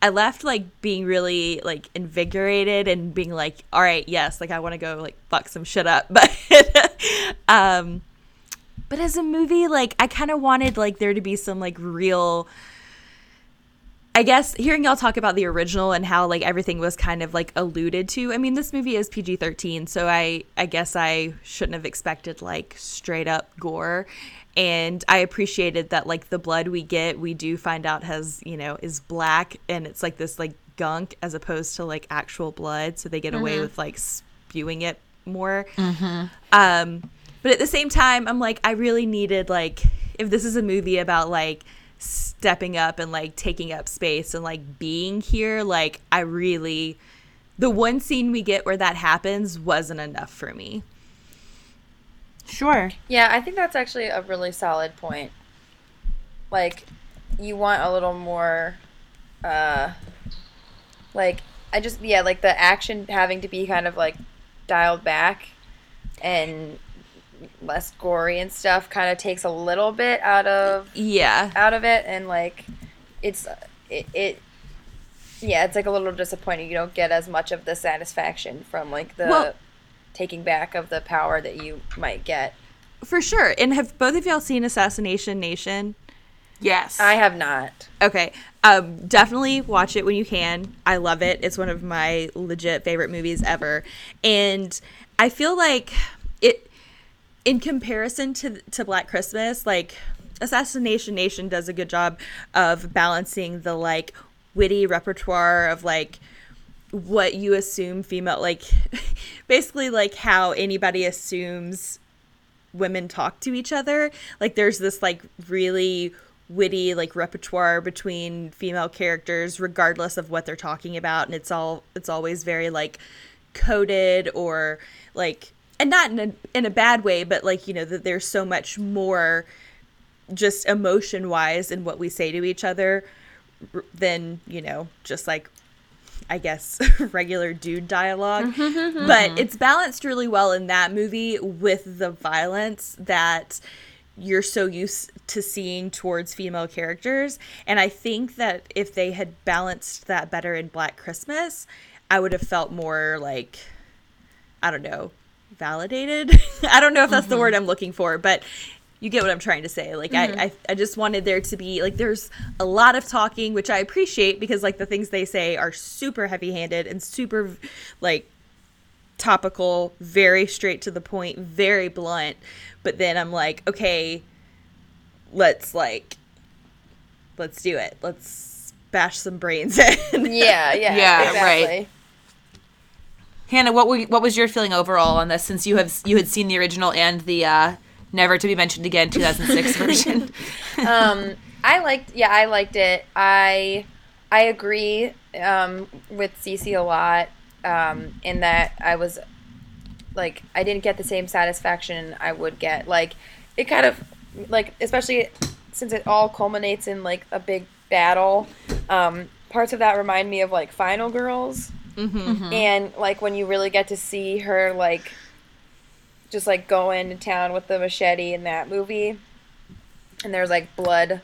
I left like being really like invigorated and being like, all right, yes, like I want to go like fuck some shit up, but um but as a movie like I kind of wanted like there to be some like real I guess hearing y'all talk about the original and how like everything was kind of like alluded to. I mean, this movie is PG thirteen, so I I guess I shouldn't have expected like straight up gore. And I appreciated that like the blood we get, we do find out has you know is black, and it's like this like gunk as opposed to like actual blood, so they get away with like spewing it more. Um, but at the same time, I'm like, I really needed like if this is a movie about like stepping up and like taking up space and like being here, like I really the one scene we get where that happens wasn't enough for me. Sure. Yeah, I think that's actually a really solid point. Like, you want a little more, uh, like, I just, yeah, like the action having to be kind of like dialed back and less gory and stuff kind of takes a little bit out of Yeah. out of it and like it's it, it yeah it's like a little disappointing you don't get as much of the satisfaction from like the Well- taking back of the power that you might get For sure. And have both of y'all seen Assassination Nation? Yes. i have not Okay. Um, definitely watch it when you can. I love it. It's one of my legit favorite movies ever. And I feel like it in comparison to to Black Christmas, like Assassination Nation does a good job of balancing the like witty repertoire of like what you assume female like basically like how anybody assumes women talk to each other. Like there's this like really witty like repertoire between female characters regardless of what they're talking about and it's all it's always very like coded or like and not in a, in a bad way but like you know that there's so much more just emotion wise in what we say to each other than you know just like I guess regular dude dialogue. Mm-hmm, mm-hmm, mm-hmm. but it's balanced really well in that movie with the violence that you're so used to seeing towards female characters. And I think that if they had balanced that better in Black Christmas, I would have felt more like I don't know, validated. I don't know if that's the word mm-hmm. I'm looking for, but you get what I'm trying to say. Like I, mm-hmm. I I just wanted there to be like there's a lot of talking, which I appreciate because like the things they say are super heavy handed and super like topical, very straight to the point, very blunt. But then I'm like, okay, let's like let's do it. Let's bash some brains in. yeah yeah Yeah, exactly. right. Hannah, what were, what was your feeling overall on this since you have you had seen the original and the uh, never to be mentioned again 2006 version? um i liked yeah i liked it. I i agree um with Cece a lot um in that i was like i didn't get the same satisfaction i would get. Like it kind of like especially since it all culminates in like a big battle um parts of that remind me of like final girls and like when you really get to see her like just like go into town with the machete in that movie and there's like blood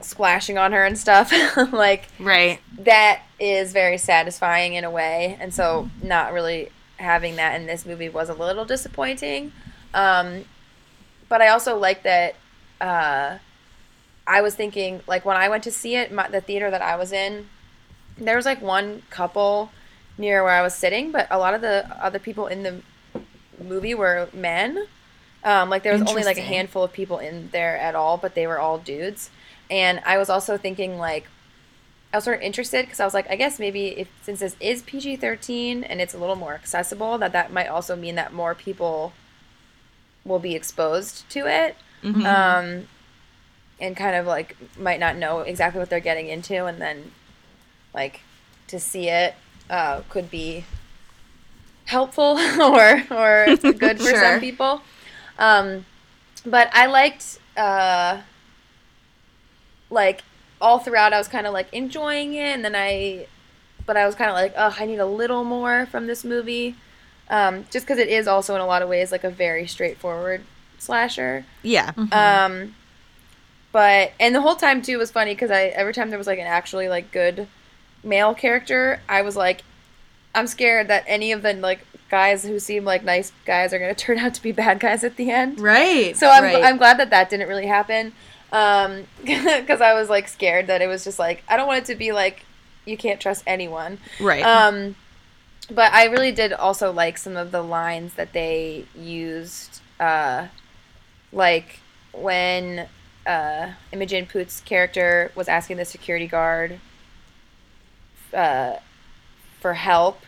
splashing on her and stuff like right. that is very satisfying in a way. And so not really having that in this movie was a little disappointing. Um, but i also like that uh, i was thinking like when i went to see it my, the theater that i was in there was like one couple near where i was sitting but a lot of the other people in the movie were men. Um, like there was only like a handful of people in there at all but they were all dudes. And i was also thinking like I was sort of interested because I was like, I guess maybe if since this is PG thirteen and it's a little more accessible, that that might also mean that more people will be exposed to it, um, and kind of like might not know exactly what they're getting into, and then like to see it uh, could be helpful or or good for Sure. some people. Um, but I liked uh, like all throughout. I was kind of like enjoying it, and then I, but I was kind of like, oh, I need a little more from this movie, um, just because it is also in a lot of ways like a very straightforward slasher. Yeah. Um, but and the whole time too was funny because I every time there was like an actually like good male character, I was like, I'm scared that any of the like guys who seem like nice guys are gonna turn out to be bad guys at the end. Right. So I'm right. I'm glad that that didn't really happen, um, because I was like scared that it was just like I don't want it to be like you can't trust anyone. Right. Um, but I really did also like some of the lines that they used, uh, like when uh, Imogen Poots' character was asking the security guard uh, for help,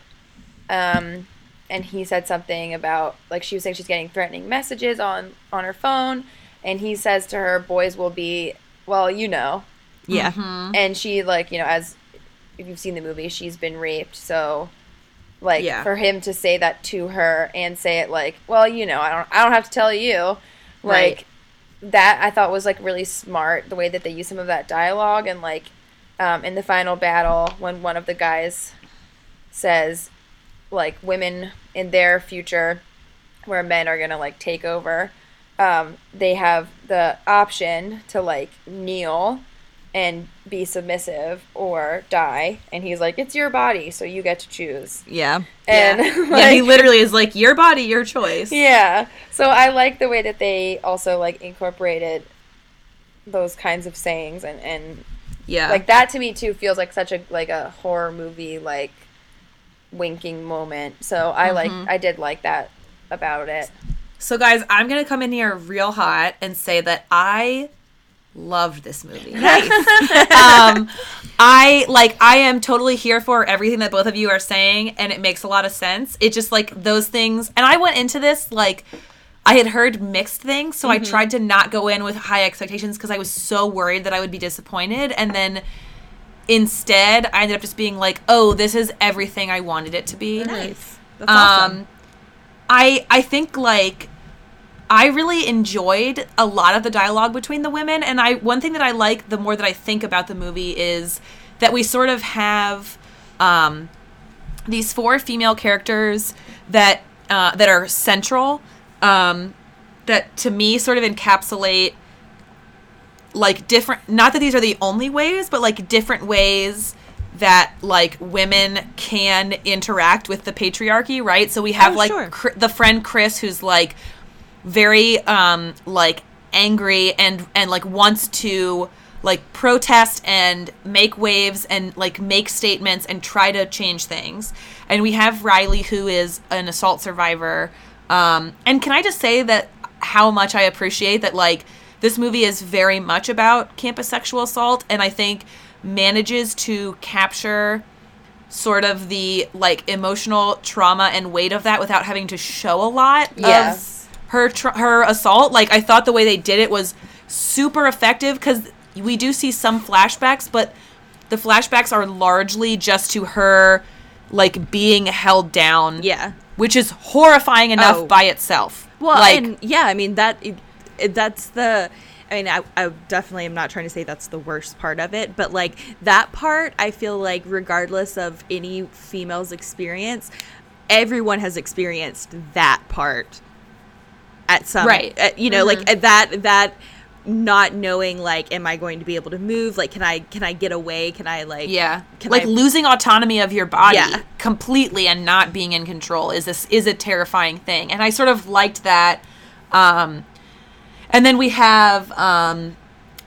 um, and he said something about like she was saying she's getting threatening messages on on her phone, and he says to her, "Boys will be well, you know," yeah. Mm-hmm. and she like you know as if you've seen the movie she's been raped so like Yeah. for him to say that to her and say it like well you know i don't i don't have to tell you like Right. that i thought was like really smart the way that they use some of that dialogue and like um, in the final battle when one of the guys says like women in their future where men are gonna like take over um, they have the option to like kneel and be submissive or die and he's like it's your body so you get to choose Yeah. and yeah. like, yeah, he literally is like your body, your choice. yeah so i like the way that they also like incorporated those kinds of sayings and and Yeah. like that to me too feels like such a like a horror movie like winking moment so i like Mm-hmm. i did like that about it So, guys, I'm going to come in here real hot and say that I loved this movie. Nice. um, I like. I am totally here for everything that both of you are saying, and it makes a lot of sense. It just like those things, and I went into this like. I had heard mixed things, so I tried to not go in with high expectations because I was so worried that I would be disappointed. And then instead, I ended up just being like, "Oh, this is everything I wanted it to be." Nice. That's awesome. Um, I I think like I really enjoyed a lot of the dialogue between the women, and I one thing that I like the more that I think about the movie is that we sort of have um, these four female characters that uh, that are central um, that to me sort of encapsulate like different not that these are the only ways but like different ways that like women can interact with the patriarchy right so we have Oh, like sure. Chr- the friend chris who's like very um like angry and and like wants to like protest and make waves and like make statements and try to change things and we have riley who is an assault survivor um and can i just say that how much i appreciate that like this movie is very much about campus sexual assault and i think manages to capture sort of the like emotional trauma and weight of that without having to show a lot Yes. of her tr- her assault like i thought the way they did it was super effective because we do see some flashbacks but the flashbacks are largely just to her like being held down yeah. Which is horrifying enough Oh. by itself Well, like and yeah, I mean that it, it- that's the. I mean, I, I definitely am not trying to say that's the worst part of it, but like that part, I feel like regardless of any female's experience, everyone has experienced that part at some Right. you know, like mm-hmm. at that that not knowing like, am I going to be able to move? Like, can I can I get away? Can I like yeah like I- losing autonomy of your body Yeah. completely and not being in control is this is a terrifying thing and i sort of liked that um and then we have um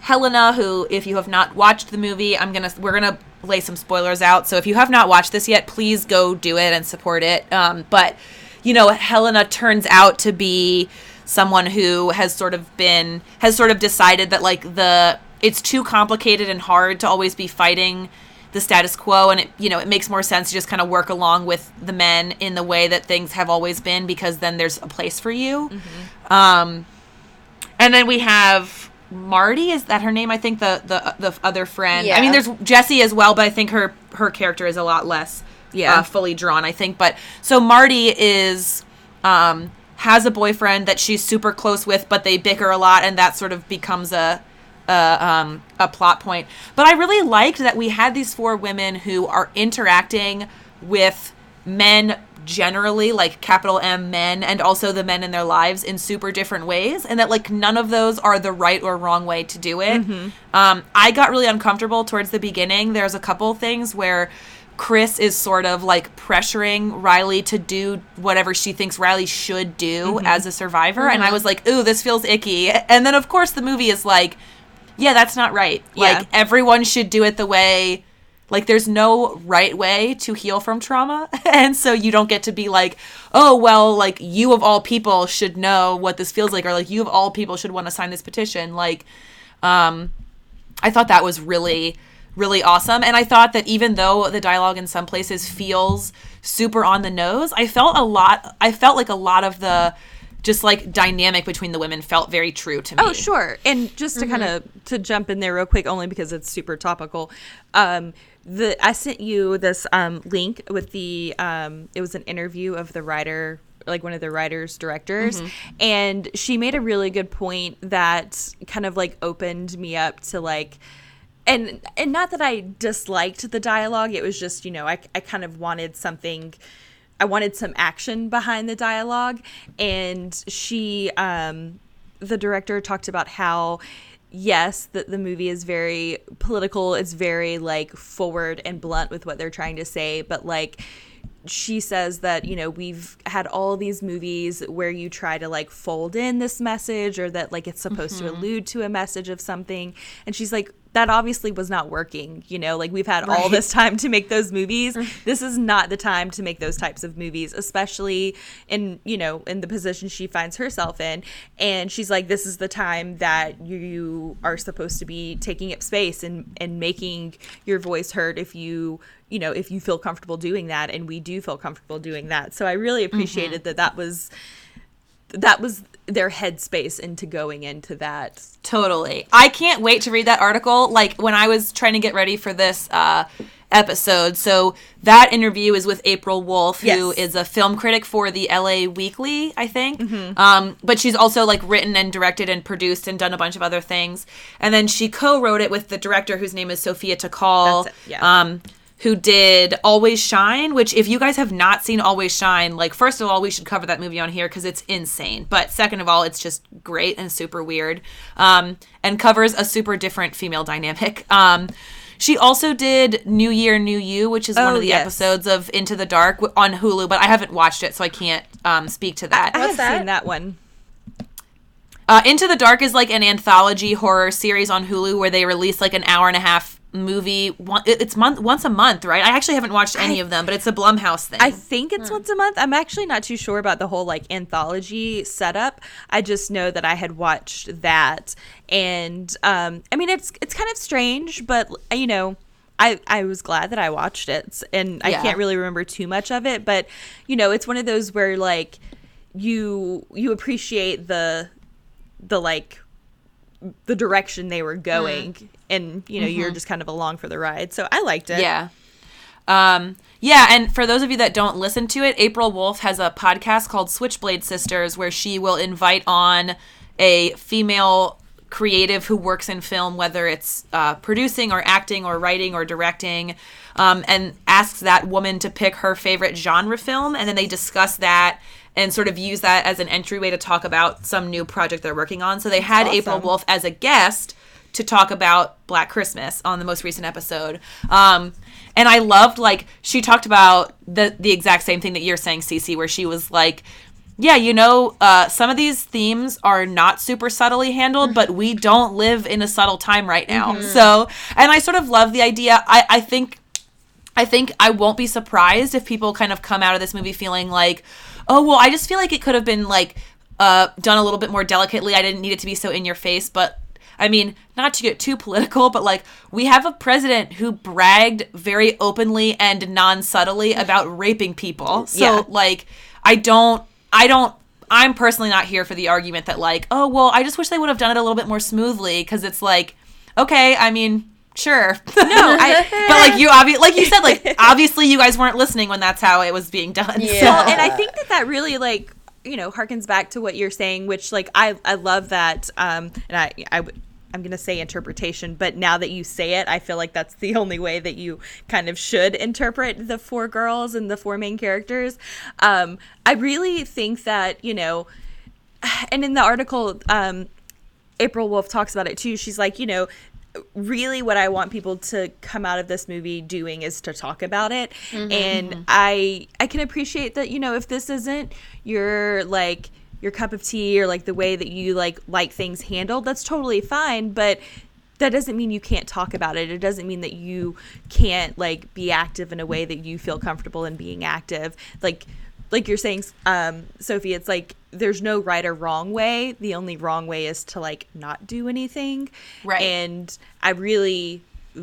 helena who if you have not watched the movie i'm gonna we're gonna lay some spoilers out so if you have not watched this yet please go do it and support it um but you know helena turns out to be someone who has sort of been has sort of decided that like the it's too complicated and hard to always be fighting the status quo and it you know it makes more sense to just kind of work along with the men in the way that things have always been because then there's a place for you. Um and then we have marty is that her name? I think the the the other friend. I mean there's jesse as well but i think her her character is a lot less Yeah. uh, fully drawn i think. But so marty is um has a boyfriend that she's super close with but they bicker a lot and that sort of becomes a a, um, a plot point. But I really liked that we had these four women who are interacting with men generally, like capital M men, and also the men in their lives in super different ways, and that like none of those are the right or wrong way to do it. Um, I got really uncomfortable towards the beginning. There's a couple things where. Chris is sort of like pressuring Riley to do whatever she thinks Riley should do as a survivor. And I was like, ooh, this feels icky. And then, of course, the movie is like, yeah, that's not right. Yeah. Like everyone should do it the way like there's no right way to heal from trauma. And so you don't get to be like, "Oh, well, like you of all people should know what this feels like or like you of all people should want to sign this petition." Like um I thought that was really really awesome and I thought that even though the dialogue in some places feels super on the nose, I felt a lot I felt like a lot of the just like dynamic between the women felt very true to me. Oh, sure. And just to kind of to jump in there real quick, only because it's super topical. Um, the I sent you this um, link with the um, it was an interview of the writer like one of the writers directors and she made a really good point that kind of like opened me up to like and and not that I disliked the dialogue it was just you know I, I kind of wanted something I wanted some action behind the dialogue. And she um the director talked about how yes that the movie is very political it's very like forward and blunt with what they're trying to say but like she says that you know we've had all these movies where you try to like fold in this message or that like it's supposed to allude to a message of something. And she's like that obviously was not working you know like we've had all this time to make those movies. Mm. This is not the time to make those types of movies especially in you know in the position she finds herself in. And she's like this is the time that you are supposed to be taking up space and and making your voice heard if you you know if you feel comfortable doing that. And we do feel comfortable doing that. So i really mm-hmm. appreciated that that was that was their headspace into going into that Totally. I can't wait to read that article. Like when I was trying to get ready for this uh, episode. So that interview is with April Wolf, who is Yes. a film critic for the LA Weekly, I think. Um, but she's also like written and directed and produced and done a bunch of other things. And then she co-wrote it with the director, whose name is Sophia Takal. Yeah. Um, who did Always Shine, which if you guys have not seen Always Shine, like first of all, we should cover that movie on here because it's insane. But second of all, it's just great and super weird. Um, and covers a super different female dynamic. Um, she also did New Year, New You, which is one Oh, of the yes. episodes of Into the Dark on Hulu, but I haven't watched it, so I can't um, speak to that. i have that? seen that one Uh, Into the Dark is like an anthology horror series on Hulu where they release like an hour and a half movie. One, it's month once a month, right? I actually haven't watched any of them, but it's a Blumhouse thing. I think it's once a month. I'm actually not too sure about the whole like anthology setup. I just know that I had watched that, and um, I mean it's it's kind of strange, but you know. I, I was glad that I watched it and I Yeah. can't really remember too much of it but you know it's one of those where like you you appreciate the the like the direction they were going and you know you're just kind of along for the ride so I liked it Yeah. Um, yeah, and for those of you that don't listen to it, April Wolf has a podcast called Switchblade Sisters where she will invite on a female creative who works in film, whether it's uh, producing or acting or writing or directing, um, and asks that woman to pick her favorite genre film, and then they discuss that and sort of use that as an entryway to talk about some new project they're working on. So they had April. Wolf as a guest to talk about Black Christmas on the most recent episode. Um, and I loved like she talked about the the exact same thing that you're saying, Cece, where she was like, yeah, you know, uh, some of these themes are not super subtly handled, but we don't live in a subtle time right now. So, and I sort of love the idea. I, I think I think I won't be surprised if people kind of come out of this movie feeling like, oh, well, I just feel like it could have been like uh, done a little bit more delicately. I didn't need it to be so in your face, but I mean, not to get too political, but like we have a president who bragged very openly and non-subtly about raping people. So Yeah. like I don't I don't I'm personally not here for the argument that like, oh, well, I just wish they would have done it a little bit more smoothly cuz it's like okay, I mean, sure. No, I, but like you obvi- like you said like obviously you guys weren't listening when that's how it was being done. so- Yeah. well, and I think that that really like you know harkens back to what you're saying, which like I I love that. Um, and I I would. I'm gonna say interpretation, but now that you say it, I feel like that's the only way that you kind of should interpret the four girls and the four main characters. Um, I really think that you know, and in the article, um, April Wolf talks about it too. She's like, you know, really what I want people to come out of this movie doing is to talk about it. Mm-hmm. And mm-hmm. I I can appreciate that, you know, if this isn't your like your cup of tea or like the way that you like like things handled, that's totally fine, but that doesn't mean you can't talk about it. It doesn't mean that you can't like be active in a way that you feel comfortable in being active. Like like you're saying um Sophie, it's like there's no right or wrong way. The only wrong way is to like not do anything. Right. And I really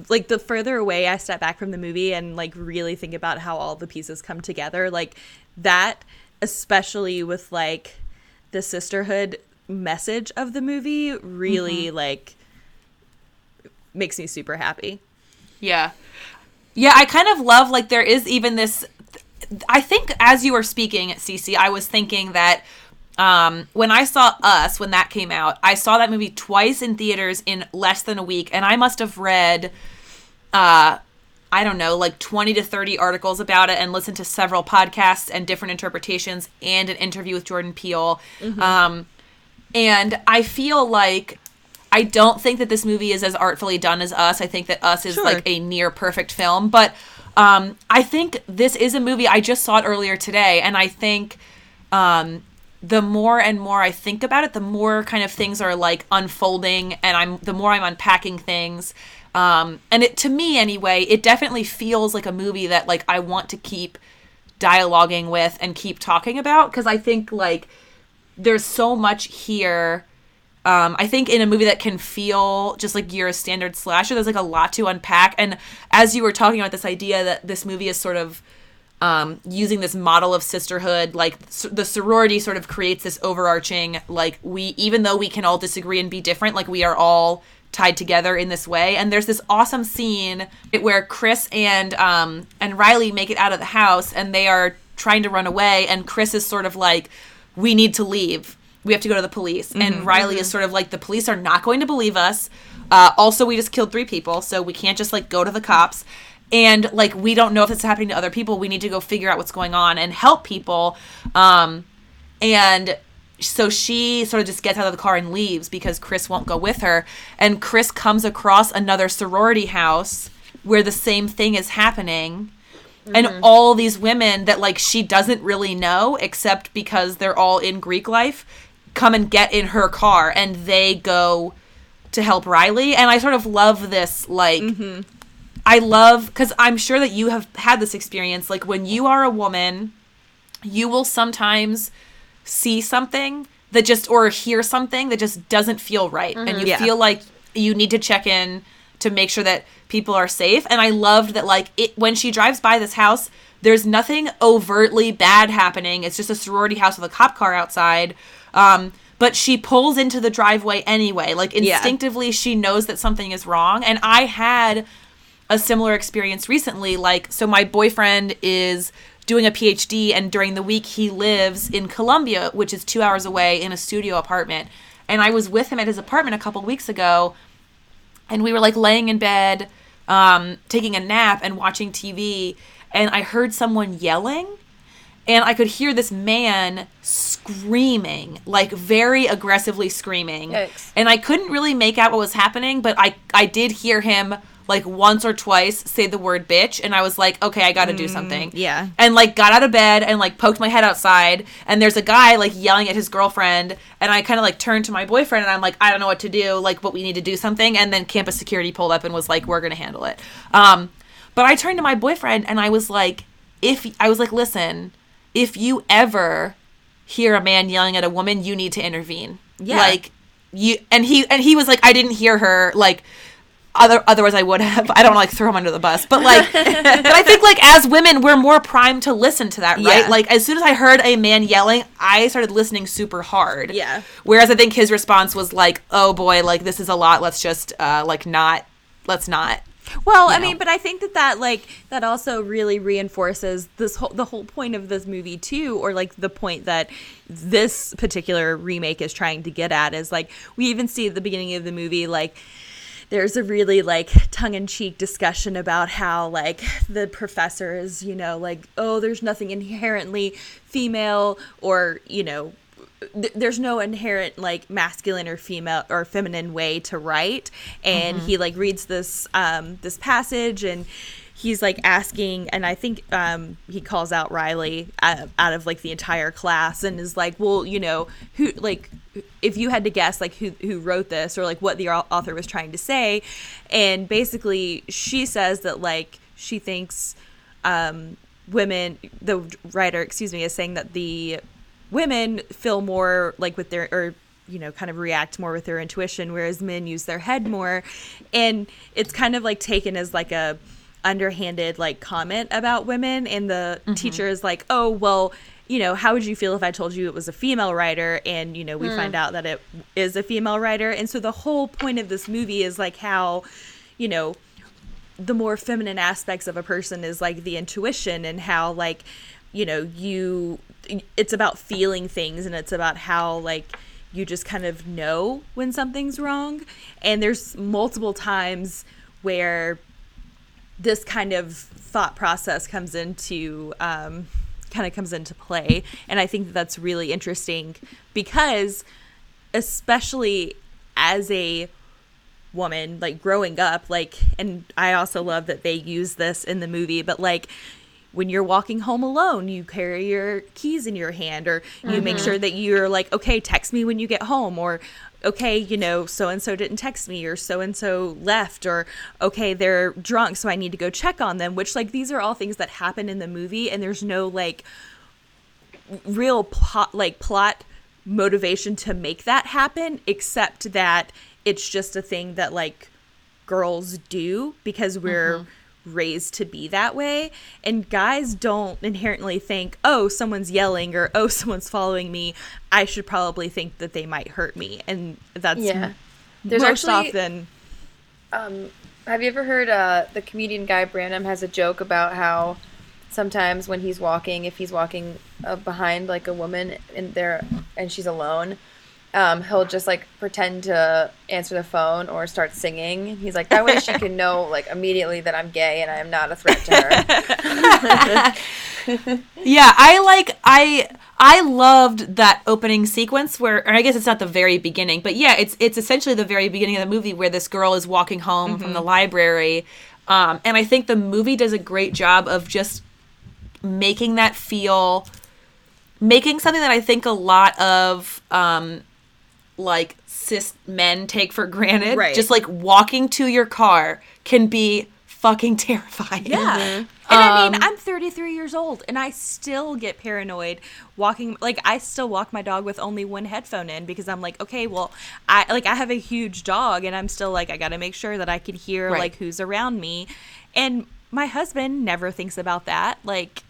like the further away I step back from the movie and like really think about how all the pieces come together, like that especially with like the sisterhood message of the movie really like makes me super happy. Yeah. Yeah, I kind of love like there is even this I think as you were speaking, Cece, I was thinking that um, when I saw Us, when that came out, I saw that movie twice in theaters in less than a week, and I must have read, uh, I don't know, like 20 to 30 articles about it and listened to several podcasts and different interpretations and an interview with Jordan Peele. Um, and I feel like I don't think that this movie is as artfully done as Us. I think that Us is Sure. like a near perfect film, but um, I think this is a movie. I just saw it earlier today, and I think um, the more and more I think about it, the more kind of things are like unfolding, and I'm the more I'm unpacking things. Um, and it to me anyway, it definitely feels like a movie that like I want to keep dialoguing with and keep talking about because I think like there's so much here. Um, I think in a movie that can feel just like you're a standard slasher, there's like a lot to unpack. And as you were talking about this idea that this movie is sort of um, using this model of sisterhood, like the sorority sort of creates this overarching, like we, even though we can all disagree and be different, like we are all tied together in this way. And there's this awesome scene where Chris and um, and Riley make it out of the house, and they are trying to run away, and Chris is sort of like, "We need to leave. We have to go to the police." And Riley is sort of like, "The police are not going to believe us." Uh, also, we just killed three people, so we can't just like go to the cops. And like, we don't know if it's happening to other people. We need to go figure out what's going on and help people. Um, and so she sort of just gets out of the car and leaves because Chris won't go with her. And Chris comes across another sorority house where the same thing is happening. And all these women that like she doesn't really know except because they're all in Greek life come and get in her car and they go to help Riley. And I sort of love this like I love because I'm sure that you have had this experience. Like when you are a woman, you will sometimes see something that just or hear something that just doesn't feel right, and mm-hmm. you Yeah. feel like you need to check in to make sure that people are safe. And I loved that like it when she drives by this house. There's nothing overtly bad happening. It's just a sorority house with a cop car outside. Um, but she pulls into the driveway anyway. Like Yeah. instinctively, she knows that something is wrong. And I had a similar experience recently. Like, so my boyfriend is doing a PhD, and during the week he lives in Columbia, which is two hours away, in a studio apartment. And I was with him at his apartment a couple weeks ago, and we were like laying in bed, um, taking a nap and watching TV, and I heard someone yelling and I could hear this man screaming, like very aggressively screaming. Yikes. And I couldn't really make out what was happening, but I I did hear him like once or twice say the word bitch and I was like, "Okay, I got to do something." yeah. And like got out of bed and like poked my head outside and there's a guy like yelling at his girlfriend and I kind of like turned to my boyfriend and I'm like, "I don't know what to do, like but we need to do something." And then campus security pulled up and was like, "We're going to handle it." Um but I turned to my boyfriend and I was like, if I was like, listen, if you ever hear a man yelling at a woman, you need to intervene. Yeah. Like you and he and he was like I didn't hear her like other otherwise I would have. I don't like throw him under the bus, but like, but I think like as women we're more primed to listen to that, right? Yeah. Like as soon as I heard a man yelling, I started listening super hard. Yeah. Whereas I think his response was like, "Oh boy, like this is a lot. Let's just uh like not. Let's not." Well, you I know. mean, but I think that that like that also really reinforces this whole the whole point of this movie too, or like the point that this particular remake is trying to get at is like we even see at the beginning of the movie like there's a really like tongue-in-cheek discussion about how like the professor is you know like oh there's nothing inherently female or you know th- there's no inherent like masculine or female or feminine way to write. And he like reads this um this passage and he's like asking and i think um he calls out riley uh, out of like the entire class and is like well you know who like if you had to guess like who who wrote this or like what the author was trying to say. And basically she says that like she thinks um women the writer excuse me is saying that the women feel more like with their or you know kind of react more with their intuition whereas men use their head more. And it's kind of like taken as like a underhanded like comment about women. And the mm-hmm. teacher is like oh well you know how would you feel if i told you it was a female writer? And you know we find hmm. out that it is a female writer. And so the whole point of this movie is like how you know the more feminine aspects of a person is like the intuition and how like you know you it's about feeling things and it's about how like you just kind of know when something's wrong. And there's multiple times where this kind of thought process comes into um, kind of comes into play. And i think that that's really interesting because especially as a woman like growing up like and i also love that they use this in the movie but like when you're walking home alone you carry your keys in your hand or you make mm-hmm. sure that you're like okay text me when you get home or okay you know so and so didn't text me or so and so left or okay they're drunk so i need to go check on them which like these are all things that happen in the movie and there's no like real plot like plot motivation to make that happen except that it's just a thing that like girls do because we're mm-hmm. Raised to be that way. And guys don't inherently think oh someone's yelling or oh someone's following me. I should probably think that they might hurt me. And that's Yeah. There's most actually- often Um, have you ever heard uh, the comedian Guy Branum has a joke about how sometimes when he's walking, if he's walking uh, behind like a woman in there and she's alone, um, he'll just like pretend to answer the phone or start singing. He's like that way she can know like immediately that I'm gay and I am not a threat to her. Yeah, I like I I loved that opening sequence where or I guess it's not the very beginning, but yeah, it's it's essentially the very beginning of the movie where this girl is walking home from the library. Um, and I think the movie does a great job of just making that feel making something that I think a lot of um like cis men take for granted. Right. Just like walking to your car can be fucking terrifying. Yeah. And I mean, Um, I'm 33 years old and I still get paranoid walking like I still walk my dog with only one headphone in because I'm like, okay, well, I like I have a huge dog and I'm still like I got to make sure that I can hear Right. like who's around me. And my husband never thinks about that. Like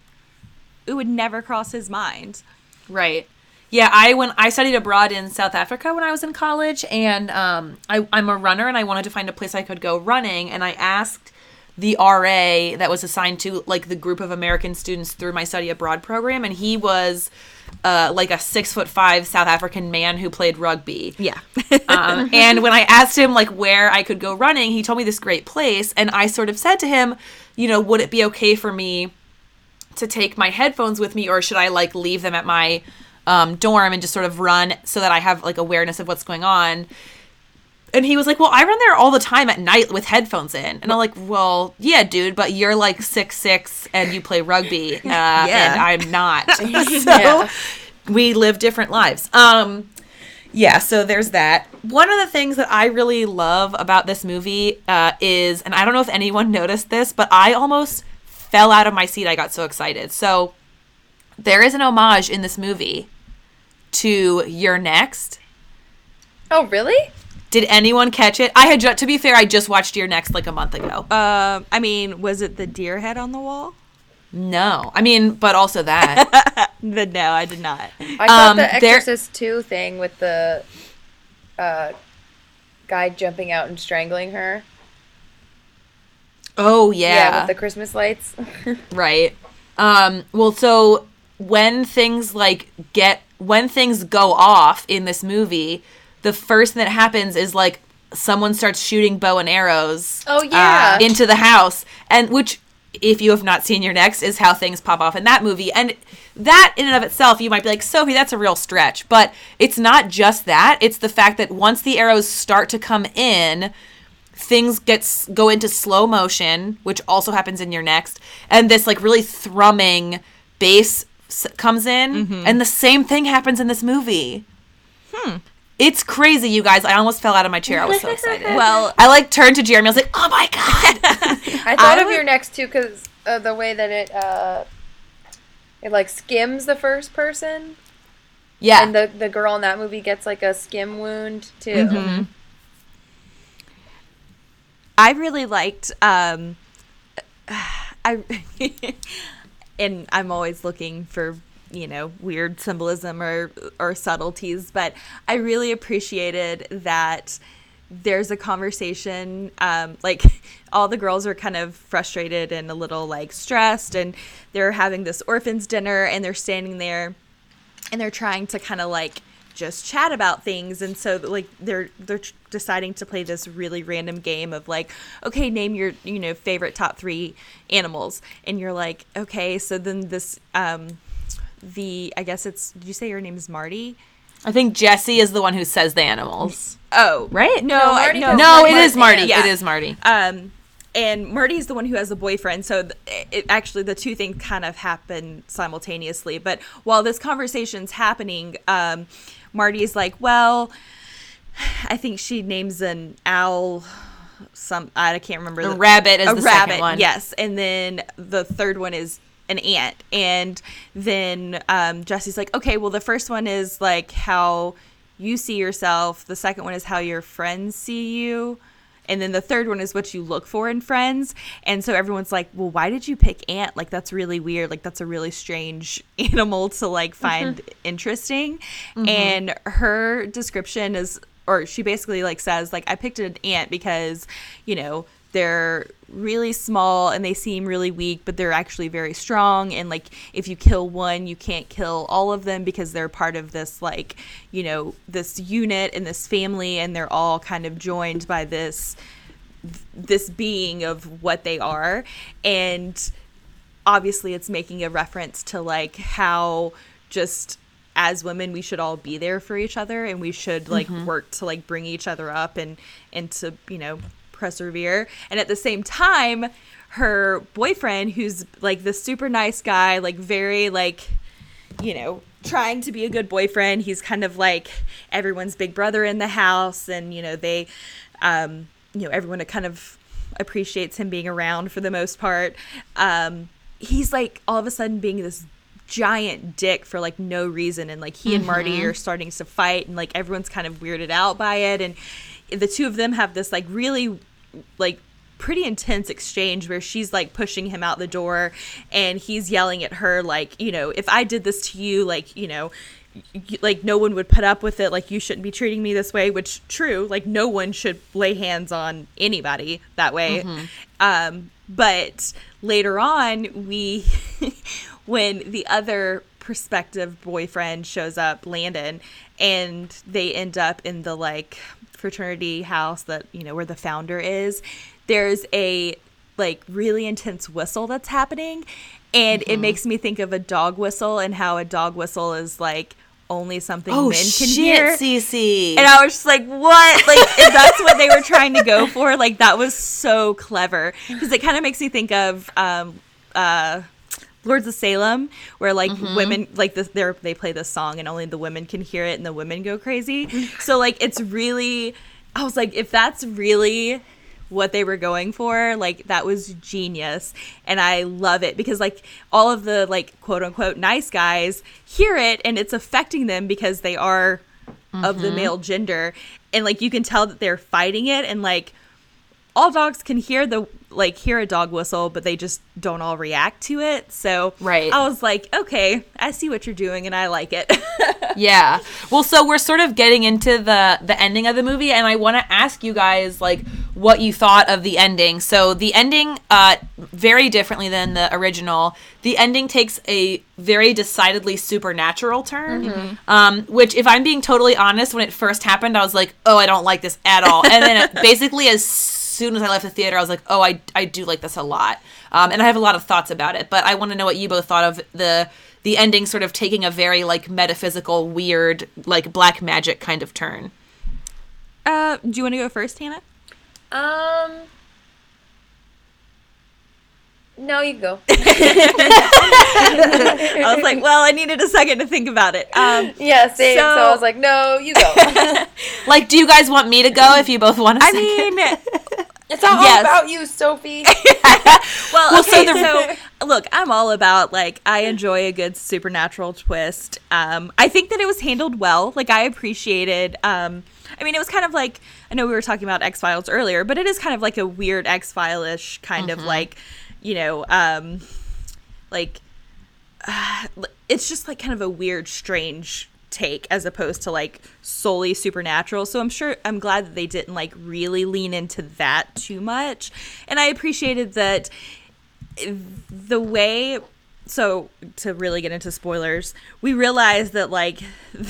it would never cross his mind. Right. Yeah, I when I studied abroad in South Africa when I was in college, and um, I, I'm a runner, and I wanted to find a place I could go running, and I asked the RA that was assigned to like the group of American students through my study abroad program, and he was uh, like a six foot five South African man who played rugby. Yeah. Um, and when I asked him like where I could go running, he told me this great place, and I sort of said to him, you know, would it be okay for me to take my headphones with me, or should I like leave them at my um, dorm and just sort of run so that I have like awareness of what's going on? And he was like, "Well, I run there all the time at night with headphones in." And I'm like, "Well, yeah, dude, but you're like six six and you play rugby, uh, and I'm not. so Yeah. we live different lives." Um, yeah, so there's that. One of the things that I really love about this movie uh, is, and I don't know if anyone noticed this, but I almost fell out of my seat. I got so excited. So there is an homage in this movie to You're Next. Oh, really? Did anyone catch it? I had ju- to be fair, I just watched You're Next like a month ago. Um, I mean, was it the deer head on the wall? no, I mean, but also that. The no, I did not. I thought Um, the there- Exorcist 2 thing with the uh, guy jumping out and strangling her. oh yeah, yeah, with the Christmas lights. right. Um, well, so when things like get when things go off in this movie, the first thing that happens is like someone starts shooting bow and arrows. Oh, yeah. uh, into the house, and which, if you have not seen You're Next, is how things pop off in that movie, and that in and of itself, you might be like, Sophie, that's a real stretch, but it's not just that. It's the fact that once the arrows start to come in, things get s- go into slow motion, which also happens in You're Next, and this like really thrumming bass comes in, and the same thing happens in this movie. Hmm. It's crazy, you guys. I almost fell out of my chair. I was so excited. Well, I like turned to Jeremy. I was like, "Oh my god!" I thought I of would- You're Next two because uh, the way that it uh, it like skims the first person, yeah, and the the girl in that movie gets like a skim wound too. Mm-hmm. I really liked um I and I'm always looking for, you know, weird symbolism or or subtleties, but I really appreciated that there's a conversation um like all the girls are kind of frustrated and a little like stressed and they're having this orphans dinner and they're standing there and they're trying to kind of like just chat about things and so like they're they're deciding to play this really random game of like okay name your you know favorite top 3 animals and you're like okay so then this um the I guess it's did you say your name is Marty? I think Jesse is the one who says the animals. Oh, Right? No, No, I- Marty no, No, Marty it Marty. is Marty. Yeah. It is Marty. Um, and Marty's the one who has a boyfriend, so th- it, actually the two things kind of happen simultaneously. But while this conversation's happening, um, Marty's like, "Well, I think she names an owl." Some I can't remember. A the- rabbit is a the rabbit, second one. Yes, and then the third one is an ant, and then um, Jesse's like, "Okay, well, the first one is like how you see yourself. The second one is how your friends see you." And then the third one is what you look for in friends. And so everyone's like, well, why did you pick ant? Like, that's really weird. Like, that's a really strange animal to like mm-hmm. find interesting. Mm-hmm. And her description is, or she basically like says, like, I picked an ant because, you know, they're really small and they seem really weak, but they're actually very strong. And like, if you kill one, you can't kill all of them because they're part of this, like, you know, this unit and this family, and they're all kind of joined by this this being of what they are and obviously it's making a reference to like how just as women we should all be there for each other and we should like mm-hmm. work to like bring each other up and and to you know persevere and at the same time her boyfriend who's like the super nice guy like very like you know, trying to be a good boyfriend. He's kind of like everyone's big brother in the house, and you know they, um, you know, everyone kind of appreciates him being around for the most part. Um, he's like all of a sudden being this giant dick for like no reason, and like he and Marty are starting to fight, and like everyone's kind of weirded out by it, and the two of them have this like really like pretty intense exchange where she's like pushing him out the door and he's yelling at her like you know if i did this to you like you know y- like no one would put up with it like you shouldn't be treating me this way which true like no one should lay hands on anybody that way. Um but later on we when the other prospective boyfriend shows up landon and they end up in the like fraternity house that you know where the founder is there's a like really intense whistle that's happening and Mm-hmm. it makes me think of a dog whistle and how a dog whistle is like only something Oh men can shit, hear Cece. and I was just like, what? Like, if that's what they were trying to go for, like, that was so clever. Because it kind of makes me think of um, uh, Lords of Salem, where, like, mm-hmm. women, like, this, they're, they play this song and only the women can hear it and the women go crazy. so, like, it's really, I was like, if that's really what they were going for like that was genius. And i love it because like all of the like quote unquote nice guys hear it and it's affecting them because they are of the mm-hmm. male gender. And like you can tell that they're fighting it and like all dogs can hear the like hear a dog whistle but they just don't all react to it so Right. i was like okay i see what you're doing and i like it Yeah. Well, so we're sort of getting into the the ending of the movie, and I want to ask you guys like what you thought of the ending. So the ending, uh, very differently than the original. The ending takes a very decidedly supernatural turn. Um, which, if I'm being totally honest, when it first happened, I was like, oh, I don't like this at all. And then it, basically as soon as I left the theater, I was like, oh, I, I do like this a lot. Um, and I have a lot of thoughts about it, but I want to know what you both thought of the the ending sort of taking a very like metaphysical, weird, like black magic kind of turn. uh do you want to go first hannah Um. No, you go. i was like well i needed a second to think about it um yeah, same. So, So- I was like, no, you go. Like, do you guys want me to go if you both want to? i mean it's all Yes. about you, Sophie. Well, Well, so the- so, look, I'm all about like I enjoy a good supernatural twist. Um, I think that it was handled well. Like I appreciated. Um, I mean, it was kind of like I know we were talking about X Files earlier, but it is kind of like a weird X File ish kind of like, you know, um, like uh, it's just like kind of a weird, strange take as opposed to like solely supernatural. So I'm sure I'm glad that they didn't like really lean into that too much. And I appreciated that the way so to really get into spoilers, we realized that like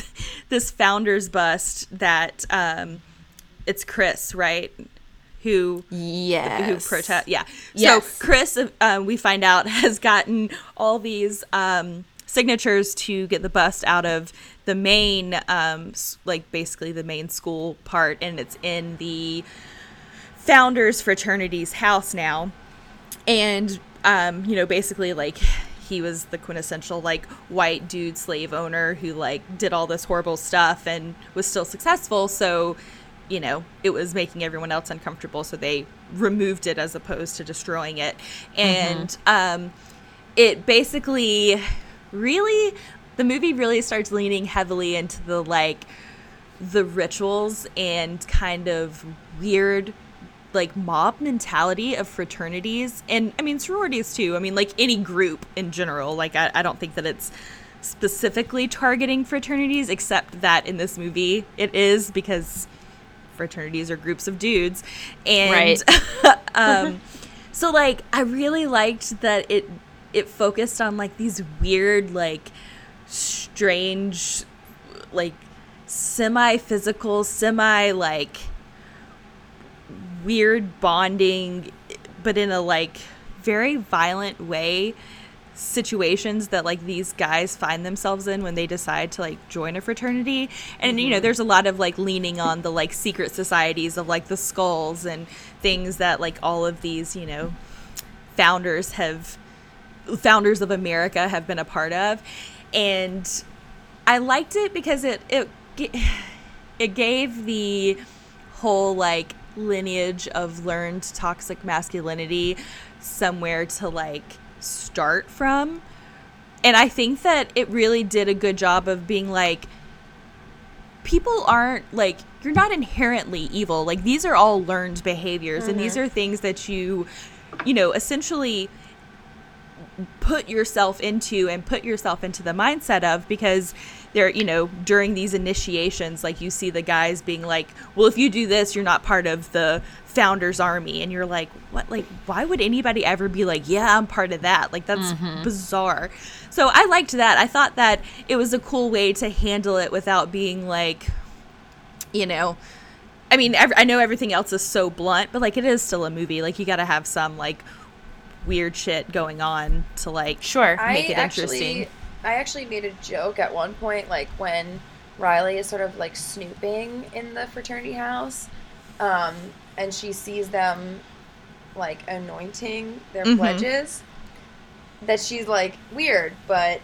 this founder's bust that um it's Chris, right? Who yeah who protest yeah Yes. so chris uh, we find out has gotten all these um, signatures to get the bust out of the main um, like basically the main school part and it's in the founders fraternity's house now. And um, you know basically like he was the quintessential like white dude slave owner who like did all this horrible stuff and was still successful. So you know it was making everyone else uncomfortable so they removed it as opposed to destroying it. And um, it basically really the movie really starts leaning heavily into the like the rituals and kind of weird like mob mentality of fraternities and I mean sororities too. I mean like any group in general. Like I, I don't think that it's specifically targeting fraternities except that in this movie it is because fraternities are groups of dudes and um so like I really liked that it it focused on like these weird like strange like semi physical semi like weird bonding but in a like very violent way situations that like these guys find themselves in when they decide to like join a fraternity. And you know mm-hmm. there's a lot of like leaning on the like secret societies of like the skulls and things that like all of these you know founders have founders of America have been a part of. And I liked it because it it it gave the whole like lineage of learned toxic masculinity somewhere to like start from. And I think that it really did a good job of being like people aren't like you're not inherently evil. Like these are all learned behaviors and these mm-hmm. are things that you you know essentially put yourself into and put yourself into the mindset of because there you know during these initiations like you see the guys being like well if you do this you're not part of the founders army. And you're like what like why would anybody ever be like yeah i'm part of that? Like that's mm-hmm. bizarre. So i liked that. I thought that it was a cool way to handle it without being like you know i mean i know everything else is so blunt but like it is still a movie. Like you gotta have some like weird shit going on to like Sure. make I it actually, interesting. I actually made a joke at one point, like when Riley is sort of like snooping in the fraternity house, um, and she sees them like anointing their Mhm. pledges. That she's like weird, but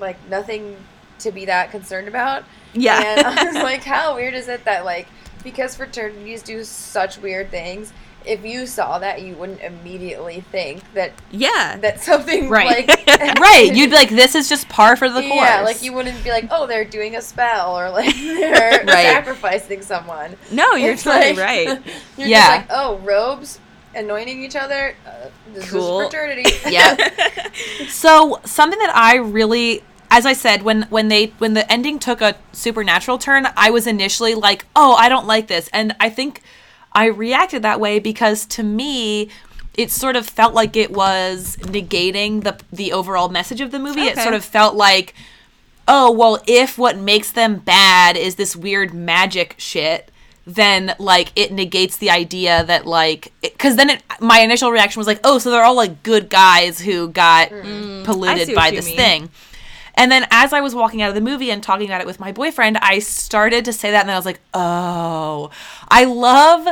like nothing to be that concerned about. Yeah. And I was like, how weird is it that like because fraternities do such weird things, if you saw that, you wouldn't immediately think that Yeah. that something Right. like right. You'd be like, this is just par for the course. Yeah, like you wouldn't be like, oh, they're doing a spell or like they're Right. sacrificing someone. no, you're It's totally like- right. You're Yeah. just like, oh, robes, anointing each other. Uh, this Cool. is fraternity. Yep. So something that I really as I said, when when they when the ending took a supernatural turn, I was initially like, "Oh, I don't like this," and I think I reacted that way because to me, it sort of felt like it was negating the the overall message of the movie. It sort of felt like, "Oh, well, if what makes them bad is this weird magic shit." then like it negates the idea that like because then it, my initial reaction was like oh so they're all like good guys who got mm. I polluted by this mean. thing and then as i was walking out of the movie and talking about it with my boyfriend i started to say that and then i was like oh i love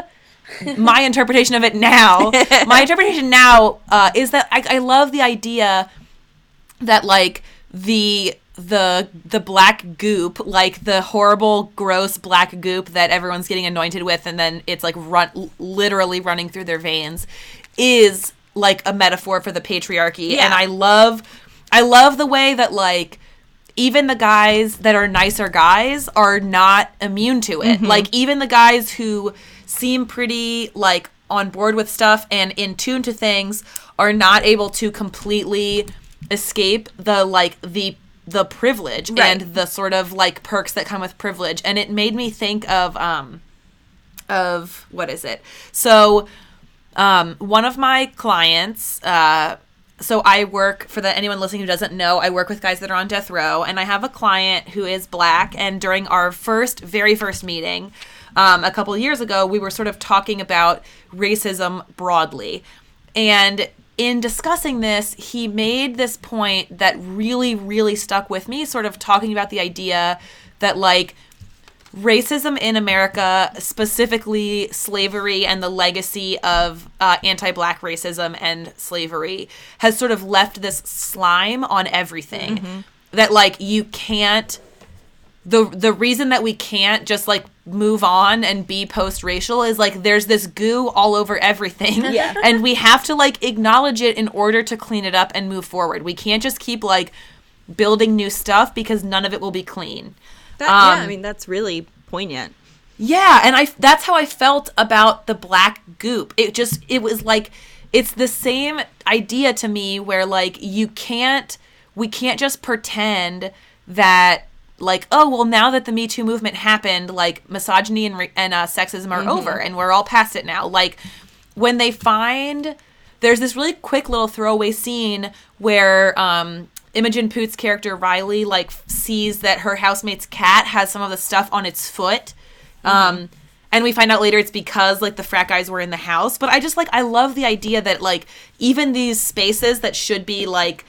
my interpretation of it now my interpretation now uh, is that I, I love the idea that like the the the black goop like the horrible gross black goop that everyone's getting anointed with and then it's like run literally running through their veins is like a metaphor for the patriarchy Yeah. and i love i love the way that like even the guys that are nicer guys are not immune to it. Like even the guys who seem pretty like on board with stuff and in tune to things are not able to completely escape the like the the privilege Right. and the sort of like perks that come with privilege. And it made me think of um of what is it? So um, one of my clients, uh, so I work for the anyone listening who doesn't know, I work with guys that are on death row, and I have a client who is black. And during our first, very first meeting, um, a couple years ago, we were sort of talking about racism broadly, and in discussing this, he made this point that really, really stuck with me. Sort of talking about the idea that like racism in America, specifically slavery and the legacy of uh, anti black racism and slavery, has sort of left this slime on everything. That, like, you can't. The, the reason that we can't just like move on and be post racial is like there's this goo all over everything. Yeah. and we have to like acknowledge it in order to clean it up and move forward. We can't just keep like building new stuff because none of it will be clean. That, yeah, Um, I mean that's really poignant. Yeah, and I that's how I felt about the black goop. It just it was like it's the same idea to me where like you can't we can't just pretend that like oh well now that the Me Too movement happened like misogyny and re- and uh, sexism are over and we're all past it now. Like when they find there's this really quick little throwaway scene where um Imogen Poots character Riley like sees that her housemate's cat has some of the stuff on its foot. Um and we find out later it's because like the frat guys were in the house, but I just like I love the idea that like even these spaces that should be like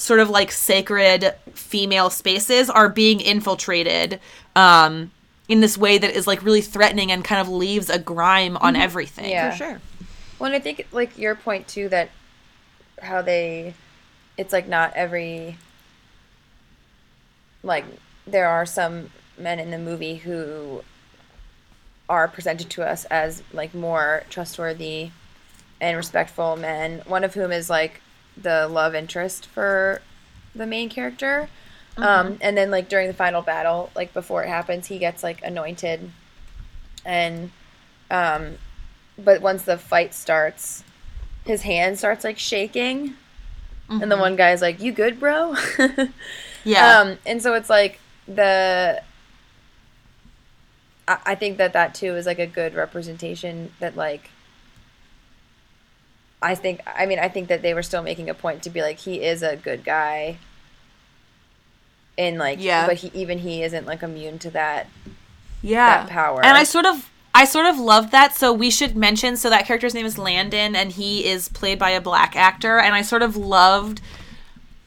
sort of like sacred female spaces are being infiltrated um in this way that is like really threatening and kind of leaves a grime on everything. Yeah. For sure. Well, and I think like your point too that how they, it's like not every. Like there are some men in the movie who are presented to us as like more trustworthy and respectful men. One of whom is like the love interest for the main character. Um, and then like during the final battle, like before it happens, he gets like anointed, and um, but once the fight starts, his hand starts like shaking, and the one guy's like, "You good, bro?" Yeah. Um, and so it's like the. I, I think that that too is like a good representation that like. I think I mean I think that they were still making a point to be like he is a good guy. And like Yeah. but he even he isn't like immune to that. yeah that power. and i sort of i sort of love that so we should mention so that character's name is landon and he is played by a black actor and i sort of loved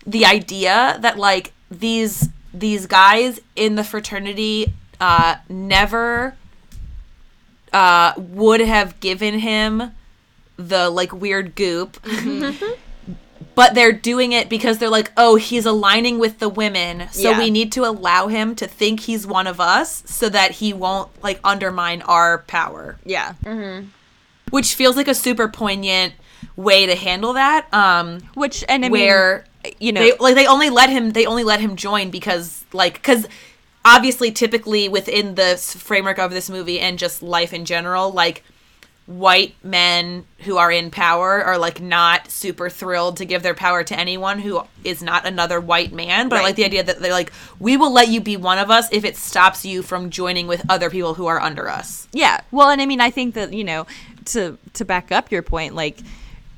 the idea that like these these guys in the fraternity uh never uh would have given him the like weird goop but they're doing it because they're like, oh, he's aligning with the women, so Yeah. we need to allow him to think he's one of us, so that he won't like undermine our power. Yeah. which feels like a super poignant way to handle that. Um, Which and I where mean, you know, they like they only let him they only let him join because like because obviously typically within the framework of this movie and just life in general like white men who are in power are like not super thrilled to give their power to anyone who is not another white man. But i like the idea that they're like we will let you be one of us if it stops you from joining with other people who are under us. Yeah. Well, and I mean, I think that you know, to to back up your point, like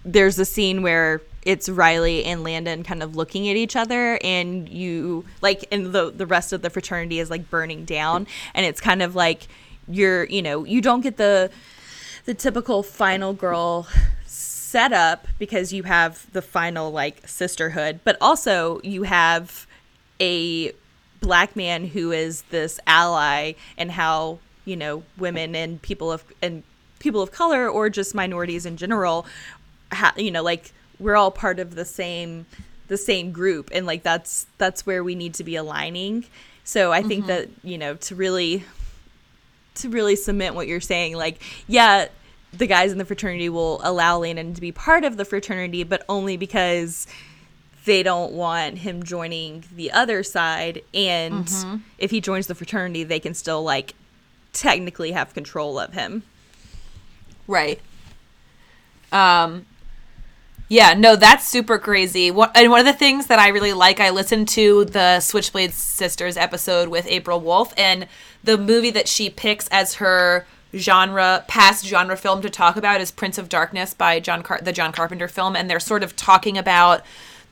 there's a scene where it's Riley and Landon kind of looking at each other, and you like, and the the rest of the fraternity is like burning down, and it's kind of like you're, you know, you don't get the the typical final girl setup because you have the final like sisterhood, but also you have a black man who is this ally and how you know women and people of and people of color or just minorities in general ha, you know like we're all part of the same the same group and like that's that's where we need to be aligning. So i think mm-hmm. that you know to really to really cement what you're saying like yeah the guys in the fraternity will allow Landon to be part of the fraternity but only because they don't want him joining the other side. And if he joins the fraternity they can still like technically have control of him. Right. Um yeah, no, that's super crazy. What and one of the things that I really like, I listened to the Switchblade Sisters episode with April Wolfe and the movie that she picks as her genre past genre film to talk about is Prince of Darkness by John Car- the John Carpenter film and they're sort of talking about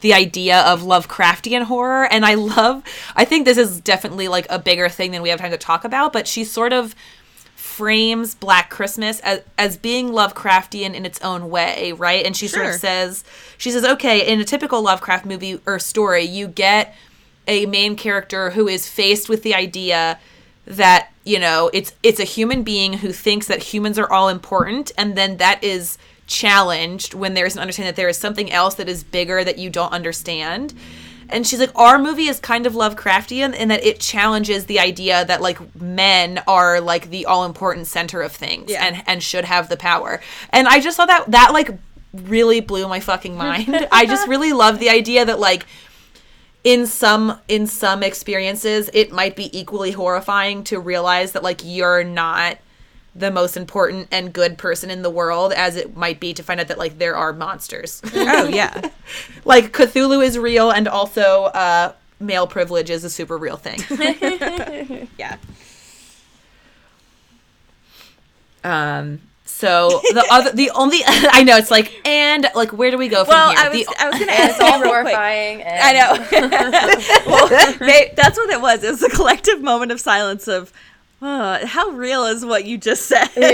the idea of Lovecraftian horror and I love I think this is definitely like a bigger thing than we have time to talk about, but she sort of frames Black Christmas as, as being Lovecraftian in its own way, right? And she sort of says, she says, okay, in a typical Lovecraft movie or story, you get a main character who is faced with the idea that you know it's it's a human being who thinks that humans are all important and then that is challenged when there's an understanding that there is something else that is bigger that you don't understand and she's like our movie is kind of lovecraftian in that it challenges the idea that like men are like the all important center of things Yeah. and and should have the power and i just thought that that like really blew my fucking mind i just really love the idea that like in some in some experiences it might be equally horrifying to realize that like you're not the most important and good person in the world as it might be to find out that like there are monsters oh yeah like cthulhu is real and also uh male privilege is a super real thing yeah um so the other the only i know it's like and like where do we go from well here i was The- i was gonna ask it's all you real quick. horrifying. And I know. well, may- that's what it was. It was a collective moment of silence of, uh, how real is what you just said? Yeah.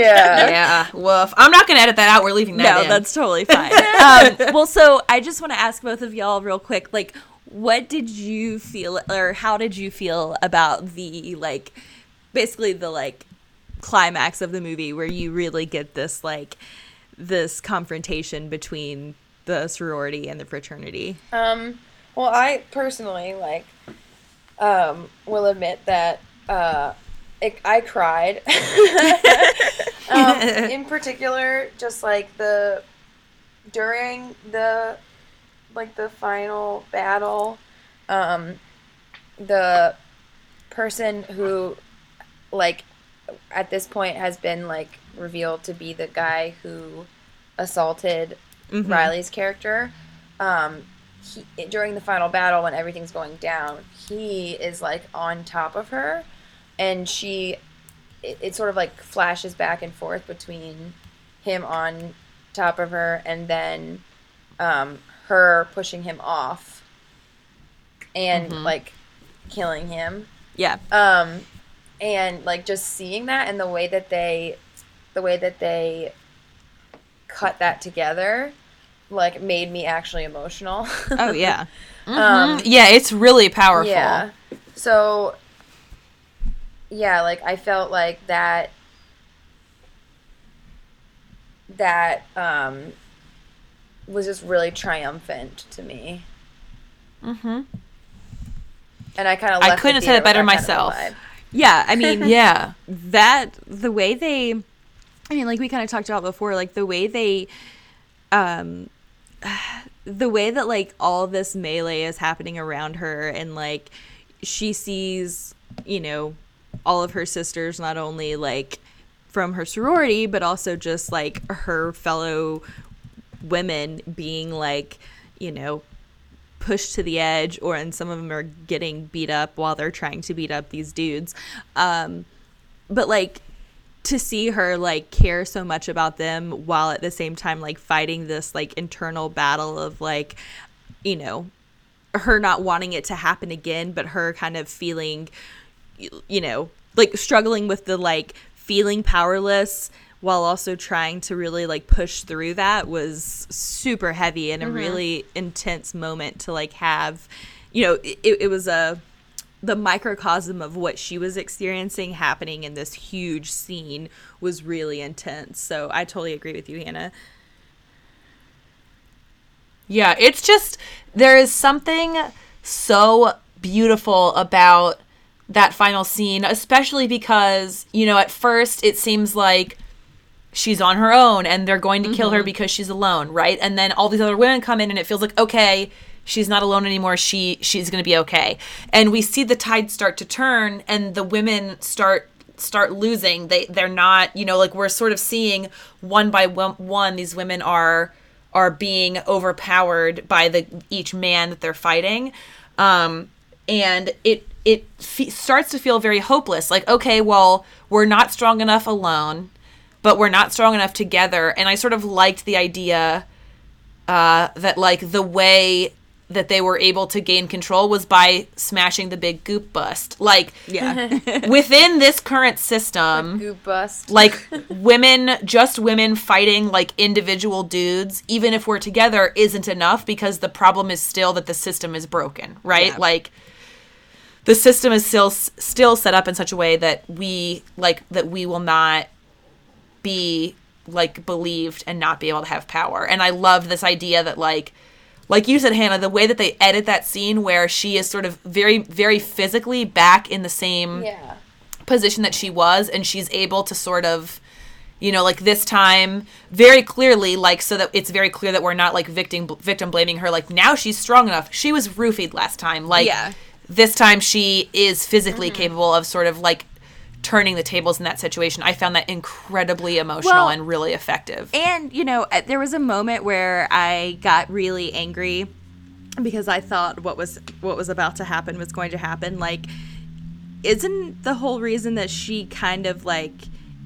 yeah woof i'm not gonna edit that out we're leaving that no, in. that's totally fine. um, well, so I just want to ask both of y'all real quick, like, what did you feel, or how did you feel about the like, basically the like climax of the movie where you really get this like this confrontation between the sorority and the fraternity? Um, well, I personally like um, will admit that uh, it, I cried. um, in particular, just like the during the like the final battle, um, the person who like at this point has been like revealed to be the guy who assaulted Riley's character. Um, he, during the final battle, when everything's going down, he is like on top of her, and she, it, it sort of like flashes back and forth between him on top of her and then um, her pushing him off and like killing him. Yeah. um and like just seeing that and the way that they the way that they cut that together like made me actually emotional. Oh yeah. um yeah it's really powerful. yeah. So yeah like i felt like that that um was just really triumphant to me mm-hmm. and i kind of I couldn't have said it better myself. Yeah. I mean, yeah that the way they I mean, like we kind of talked about before, like the way they, um, the way that like all this melee is happening around her, and like she sees, you know, all of her sisters not only like from her sorority, but also just like her fellow women being like, you know, pushed to the edge, or and some of them are getting beat up while they're trying to beat up these dudes. Um, but like to see her like care so much about them while at the same time like fighting this like internal battle of like you know her not wanting it to happen again but her kind of feeling you know like struggling with the like feeling powerless while also trying to really like push through that was super heavy and a mm-hmm. really intense moment to like have you know it, it was a the microcosm of what she was experiencing happening in this huge scene was really intense. So I totally agree with you, Hannah. Yeah, it's just there is something so beautiful about that final scene, especially because, you know, at first it seems like she's on her own and they're going to kill her because she's alone, right? And then all these other women come in and it feels like, okay, she's not alone anymore. She she's going to be okay. And we see the tide start to turn and the women start start losing. They they're not, you know, like we're sort of seeing one by one, one these women are are being overpowered by the each man that they're fighting. Um and it it fe- starts to feel very hopeless. Like okay, well, we're not strong enough alone, but we're not strong enough together. And I sort of liked the idea uh, that like the way that they were able to gain control was by smashing the big goop bust. Like Yeah. within this current system, Goop bust. like women, just women fighting like individual dudes, even if we're together, isn't enough because the problem is still that the system is broken, right? Yeah. Like the system is still still set up in such a way that we like that we will not be like believed and not be able to have power. And I love this idea that like like you said Hannah, the way that they edit that scene where she is sort of very very physically back in the same yeah. position that she was and she's able to sort of you know like this time very clearly like so that it's very clear that we're not like victim victim blaming her like now she's strong enough she was roofied last time like Yeah. This time she is physically capable of sort of like turning the tables in that situation. I found that incredibly emotional Well, and really effective. And you know, uh, there was a moment where I got really angry because I thought what was what was about to happen was going to happen. Like, isn't the whole reason that she kind of like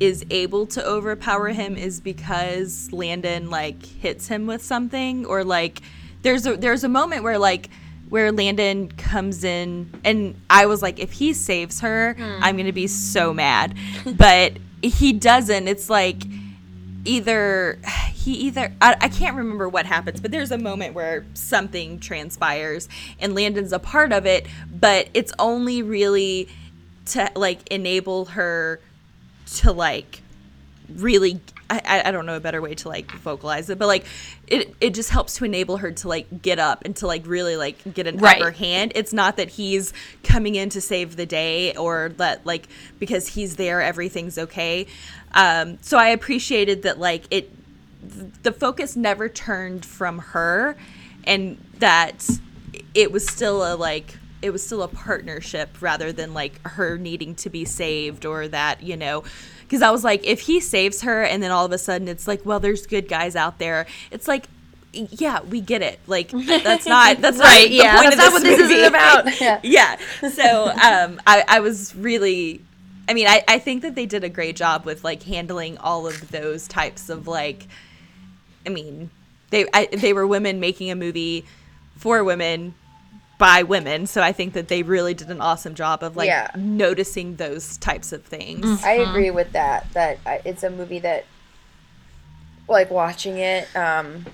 is able to overpower him is because Landon like hits him with something? Or like there's a there's a moment where like where Landon comes in and I was like if he saves her hmm. I'm going to be so mad. But he doesn't. It's like either he either I, I can't remember what happens but there's a moment where something transpires and landon's a part of it but it's only really to like enable her to like really I, I- don't know a better way to like vocalize it but like it, it just helps to enable her to like get up and to like really like get an Right. upper hand it's not that he's coming in to save the day or that like because he's there everything's okay um so i appreciated that like it the focus never turned from her and that it was still a like it was still a partnership rather than like her needing to be saved or that you know because i was like if he saves her and then all of a sudden it's like well there's good guys out there it's like yeah we get it like that's not that's Right, not yeah. That's not what this is about. Yeah. yeah so um I, I was really i mean I, I think that they did a great job with like handling all of those types of like i mean they I, they were women making a movie for women by women so i think that they really did an awesome job of like Yeah. noticing those types of things I agree with that. That it's a movie that, like watching it, um,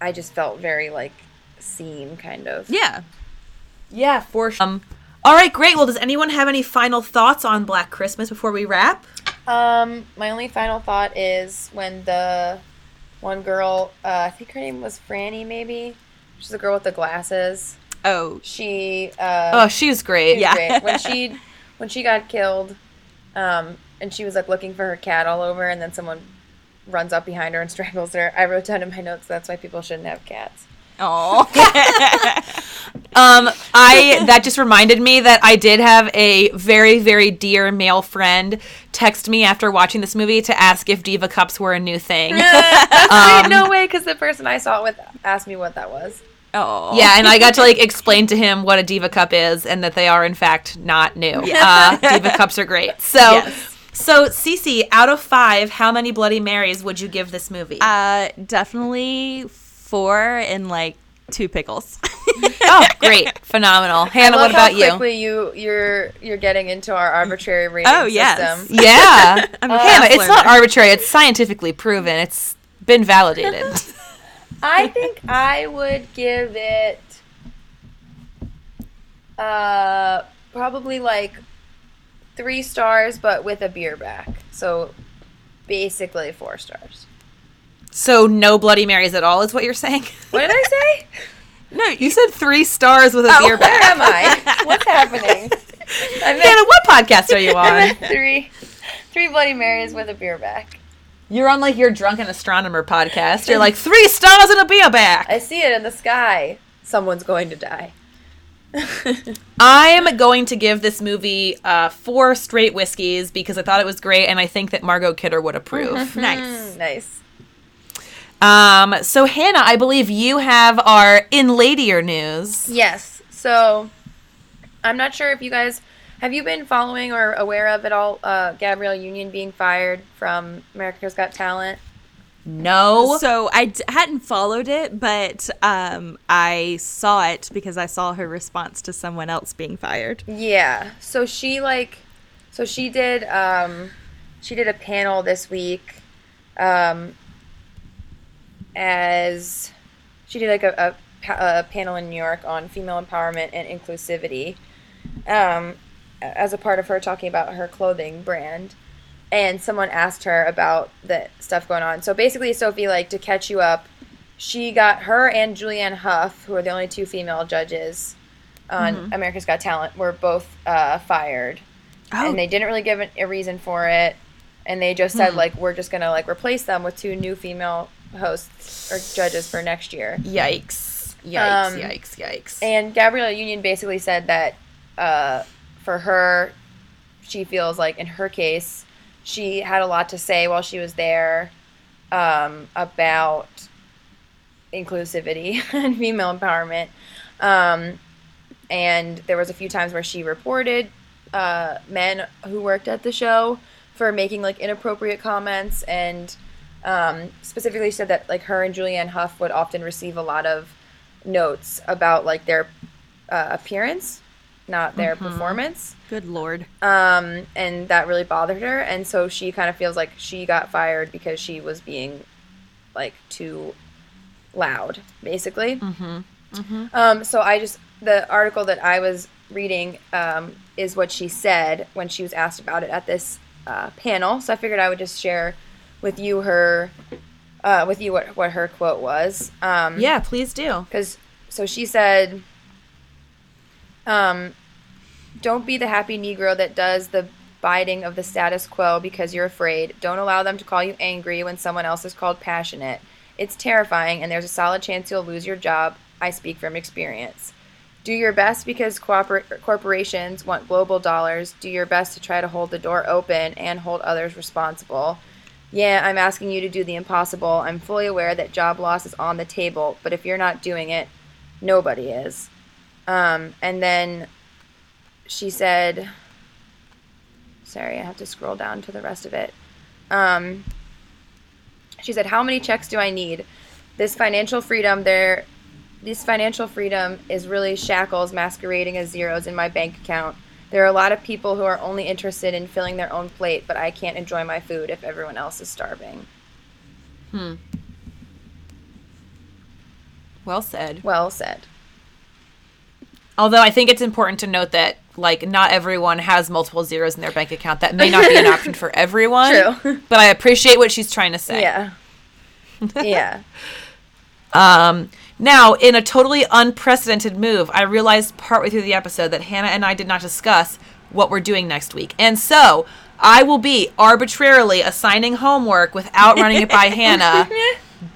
I just felt very like seen, kind of. yeah yeah for sure um, all right great well does anyone have any final thoughts on black christmas before we wrap Um, my only final thought is when the one girl, uh, I think her name was Franny, maybe. She's the girl with the glasses. oh She, uh, oh she was great She was Yeah. great. When she when she got killed, um, and she was like looking for her cat all over, and then someone runs up behind her and strangles her. I wrote down in my notes that's why people shouldn't have cats. Oh, Um, I that just reminded me that I did have a very very dear male friend text me after watching this movie to ask if diva cups were a new thing. That's no way, because the person I saw it with asked me what that was. Oh, Yeah, and I got to like explain to him what a diva cup is and that they are in fact not new. Uh, diva cups are great. So, Yes. so Cece, out of five, how many Bloody Marys would you give this movie? Uh, definitely four and like two pickles. oh, great, phenomenal. Hannah, I what love how about you? quickly you you're you're getting into our arbitrary rating Oh, yes. system. Yeah, I'm a Hannah, it's not arbitrary. It's scientifically proven. It's been validated. I think I would give it uh probably like three stars but with a beer back. So basically four stars. so no Bloody Marys at all is what you're saying? What did I say? No, you said three stars with a beer Where back. am I? What's happening? I meant, Hannah, what podcast are you on? three three Bloody Marys with a beer back. You're on like your drunken astronomer podcast. You're like three stars and a beer back. I see it in the sky. Someone's going to die. I'm going to give this movie uh, four straight whiskeys because I thought it was great, and I think that Margot Kidder would approve. nice. nice. um, so Hannah, I believe you have our in ladier news. Yes. So I'm not sure if you guys have you been following or aware of at all uh, Gabrielle Union being fired from America's Got Talent. No, So I d- hadn't followed it, but um, I saw it because I saw her response to someone else being fired. Yeah. So she like so she did um she did a panel this week um as she did like a, a, a panel in New York on female empowerment and inclusivity um as a part of her talking about her clothing brand and someone asked her about the stuff going on. So basically Sophie like to catch you up she got her and Julianne Hough, who are the only two female judges on America's Got Talent, were both uh, fired, Oh. and they didn't really give an, a reason for it, and they just said like we're just gonna like replace them with two new female hosts or judges for next year. yikes, yikes, Um, yikes, yikes. And Gabriella Union basically said that uh, for her, she feels like in her case, she had a lot to say while she was there um, about inclusivity and female empowerment. Um, and there was a few times where she reported uh, men who worked at the show for making like inappropriate comments and um, specifically said that like her and Julianne Hough would often receive a lot of notes about like their uh, appearance, not their performance. Good lord. Um, and that really bothered her, and so she kind of feels like she got fired because she was being like too loud, basically. Mm-hmm. Um, so I just the article that I was reading um, is what she said when she was asked about it at this uh, panel. So I figured I would just share with you her uh, with you what what her quote was. Um, yeah, please do. because so she said um don't be the happy negro that does the biding of the status quo because you're afraid. Don't allow them to call you angry when someone else is called passionate. It's terrifying and there's a solid chance you'll lose your job. I speak from experience. Do your best because cooper- corporations want global dollars. Do your best to try to hold the door open and hold others responsible. Yeah, I'm asking you to do the impossible. I'm fully aware that job loss is on the table, but if you're not doing it, nobody is. Um, and then she said, sorry, I have to scroll down to the rest of it. Um, she said, "How many checks do I need? This financial freedom, there, this financial freedom is really shackles masquerading as zeros in my bank account. There are a lot of people who are only interested in filling their own plate, but I can't enjoy my food if everyone else is starving." Hmm. Well said. Well said. Although I think it's important to note that like not everyone has multiple zeros in their bank account. That may not be an option for everyone. True. But I appreciate what she's trying to say. Yeah. yeah. Um, now, in a totally unprecedented move, I realized partway through the episode that Hannah and I did not discuss what we're doing next week. And so I will be arbitrarily assigning homework without running it by Hannah.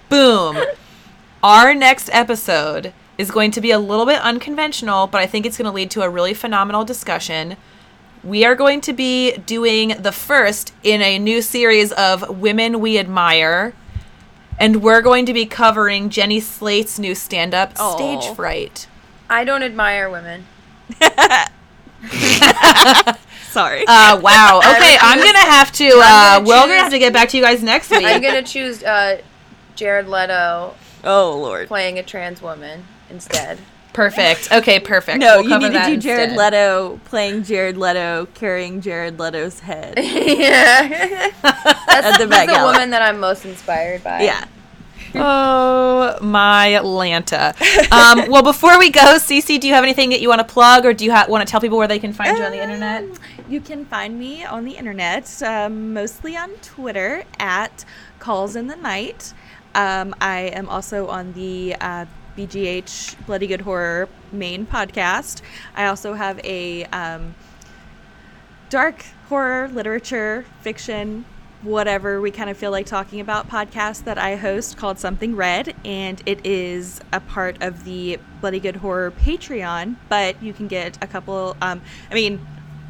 Boom. Our next episode is going to be a little bit unconventional, but I think it's going to lead to a really phenomenal discussion. We are going to be doing the first in a new series of Women We Admire. And we're going to be covering Jenny Slate's new stand up, Aw. Stage Fright. I don't admire women. Sorry. Uh, wow. Okay, I'm I'm gonna have to. Uh, gonna we're gonna have to get back to you guys next week. I'm gonna choose uh, Jared Leto oh Lord. playing a trans woman instead. Perfect. Okay, perfect. No, We'll you cover need to do Jared instead. Leto playing Jared Leto carrying Jared Leto's head. yeah, that's, the that's the woman that I'm most inspired by. Yeah. Oh my Lanta. Um, well, before we go, Cece, do you have anything that you want to plug, or do you ha- want to tell people where they can find you on the internet? Um, You can find me on the internet, um, mostly on Twitter at Calls in the Night. Um, I am also on the uh, BGH Bloody Good Horror main podcast. I also have a um, dark horror, literature, fiction, whatever we kind of feel like talking about podcast that I host called Something Red, and it is a part of the Bloody Good Horror Patreon. But you can get a couple, um, I mean,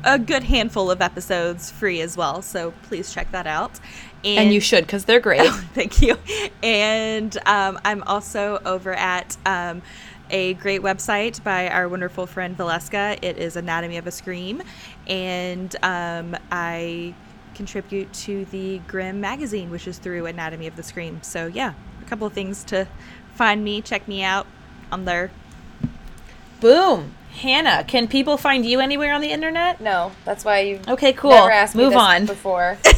a good handful of episodes free as well. So please check that out. And you should, because they're great. Thank you. And um, I'm also over at um, a great website by our wonderful friend Valeska. It is Anatomy of a Scream. And um, I contribute to the Grimm magazine, which is through Anatomy of the Scream. So, yeah, a couple of things to find me, check me out on there. Boom. Hannah, can people find you anywhere on the internet? No, that's why you Okay, cool. never asked me Move this on. before.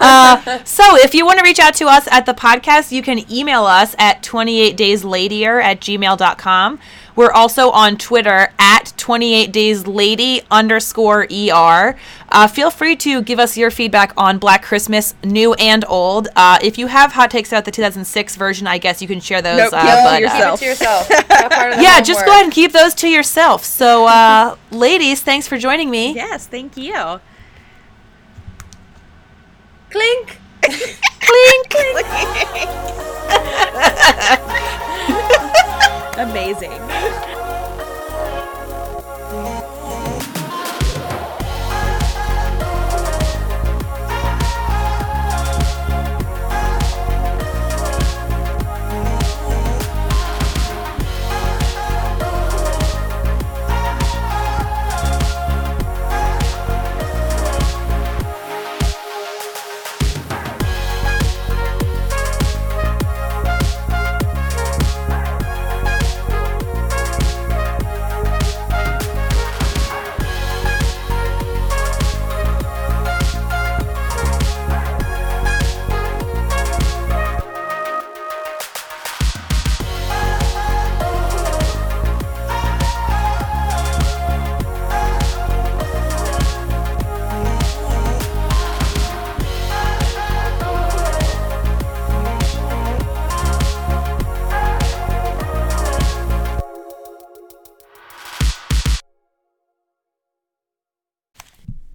Uh, so if you want to reach out to us at the podcast, you can email us at 28daysladier at gmail.com. We're also on Twitter at 28dayslady underscore ER. Uh, feel free to give us your feedback on Black Christmas, new and old. Uh, if you have hot takes about the 2006 version, I guess you can share those. Nope, uh, keep them to but, uh, yourself. Keep it to yourself. Not part yeah, just go ahead and keep those to yourself. So, uh, ladies, thanks for joining me. Yes, thank you. Clink. Clink. Amazing.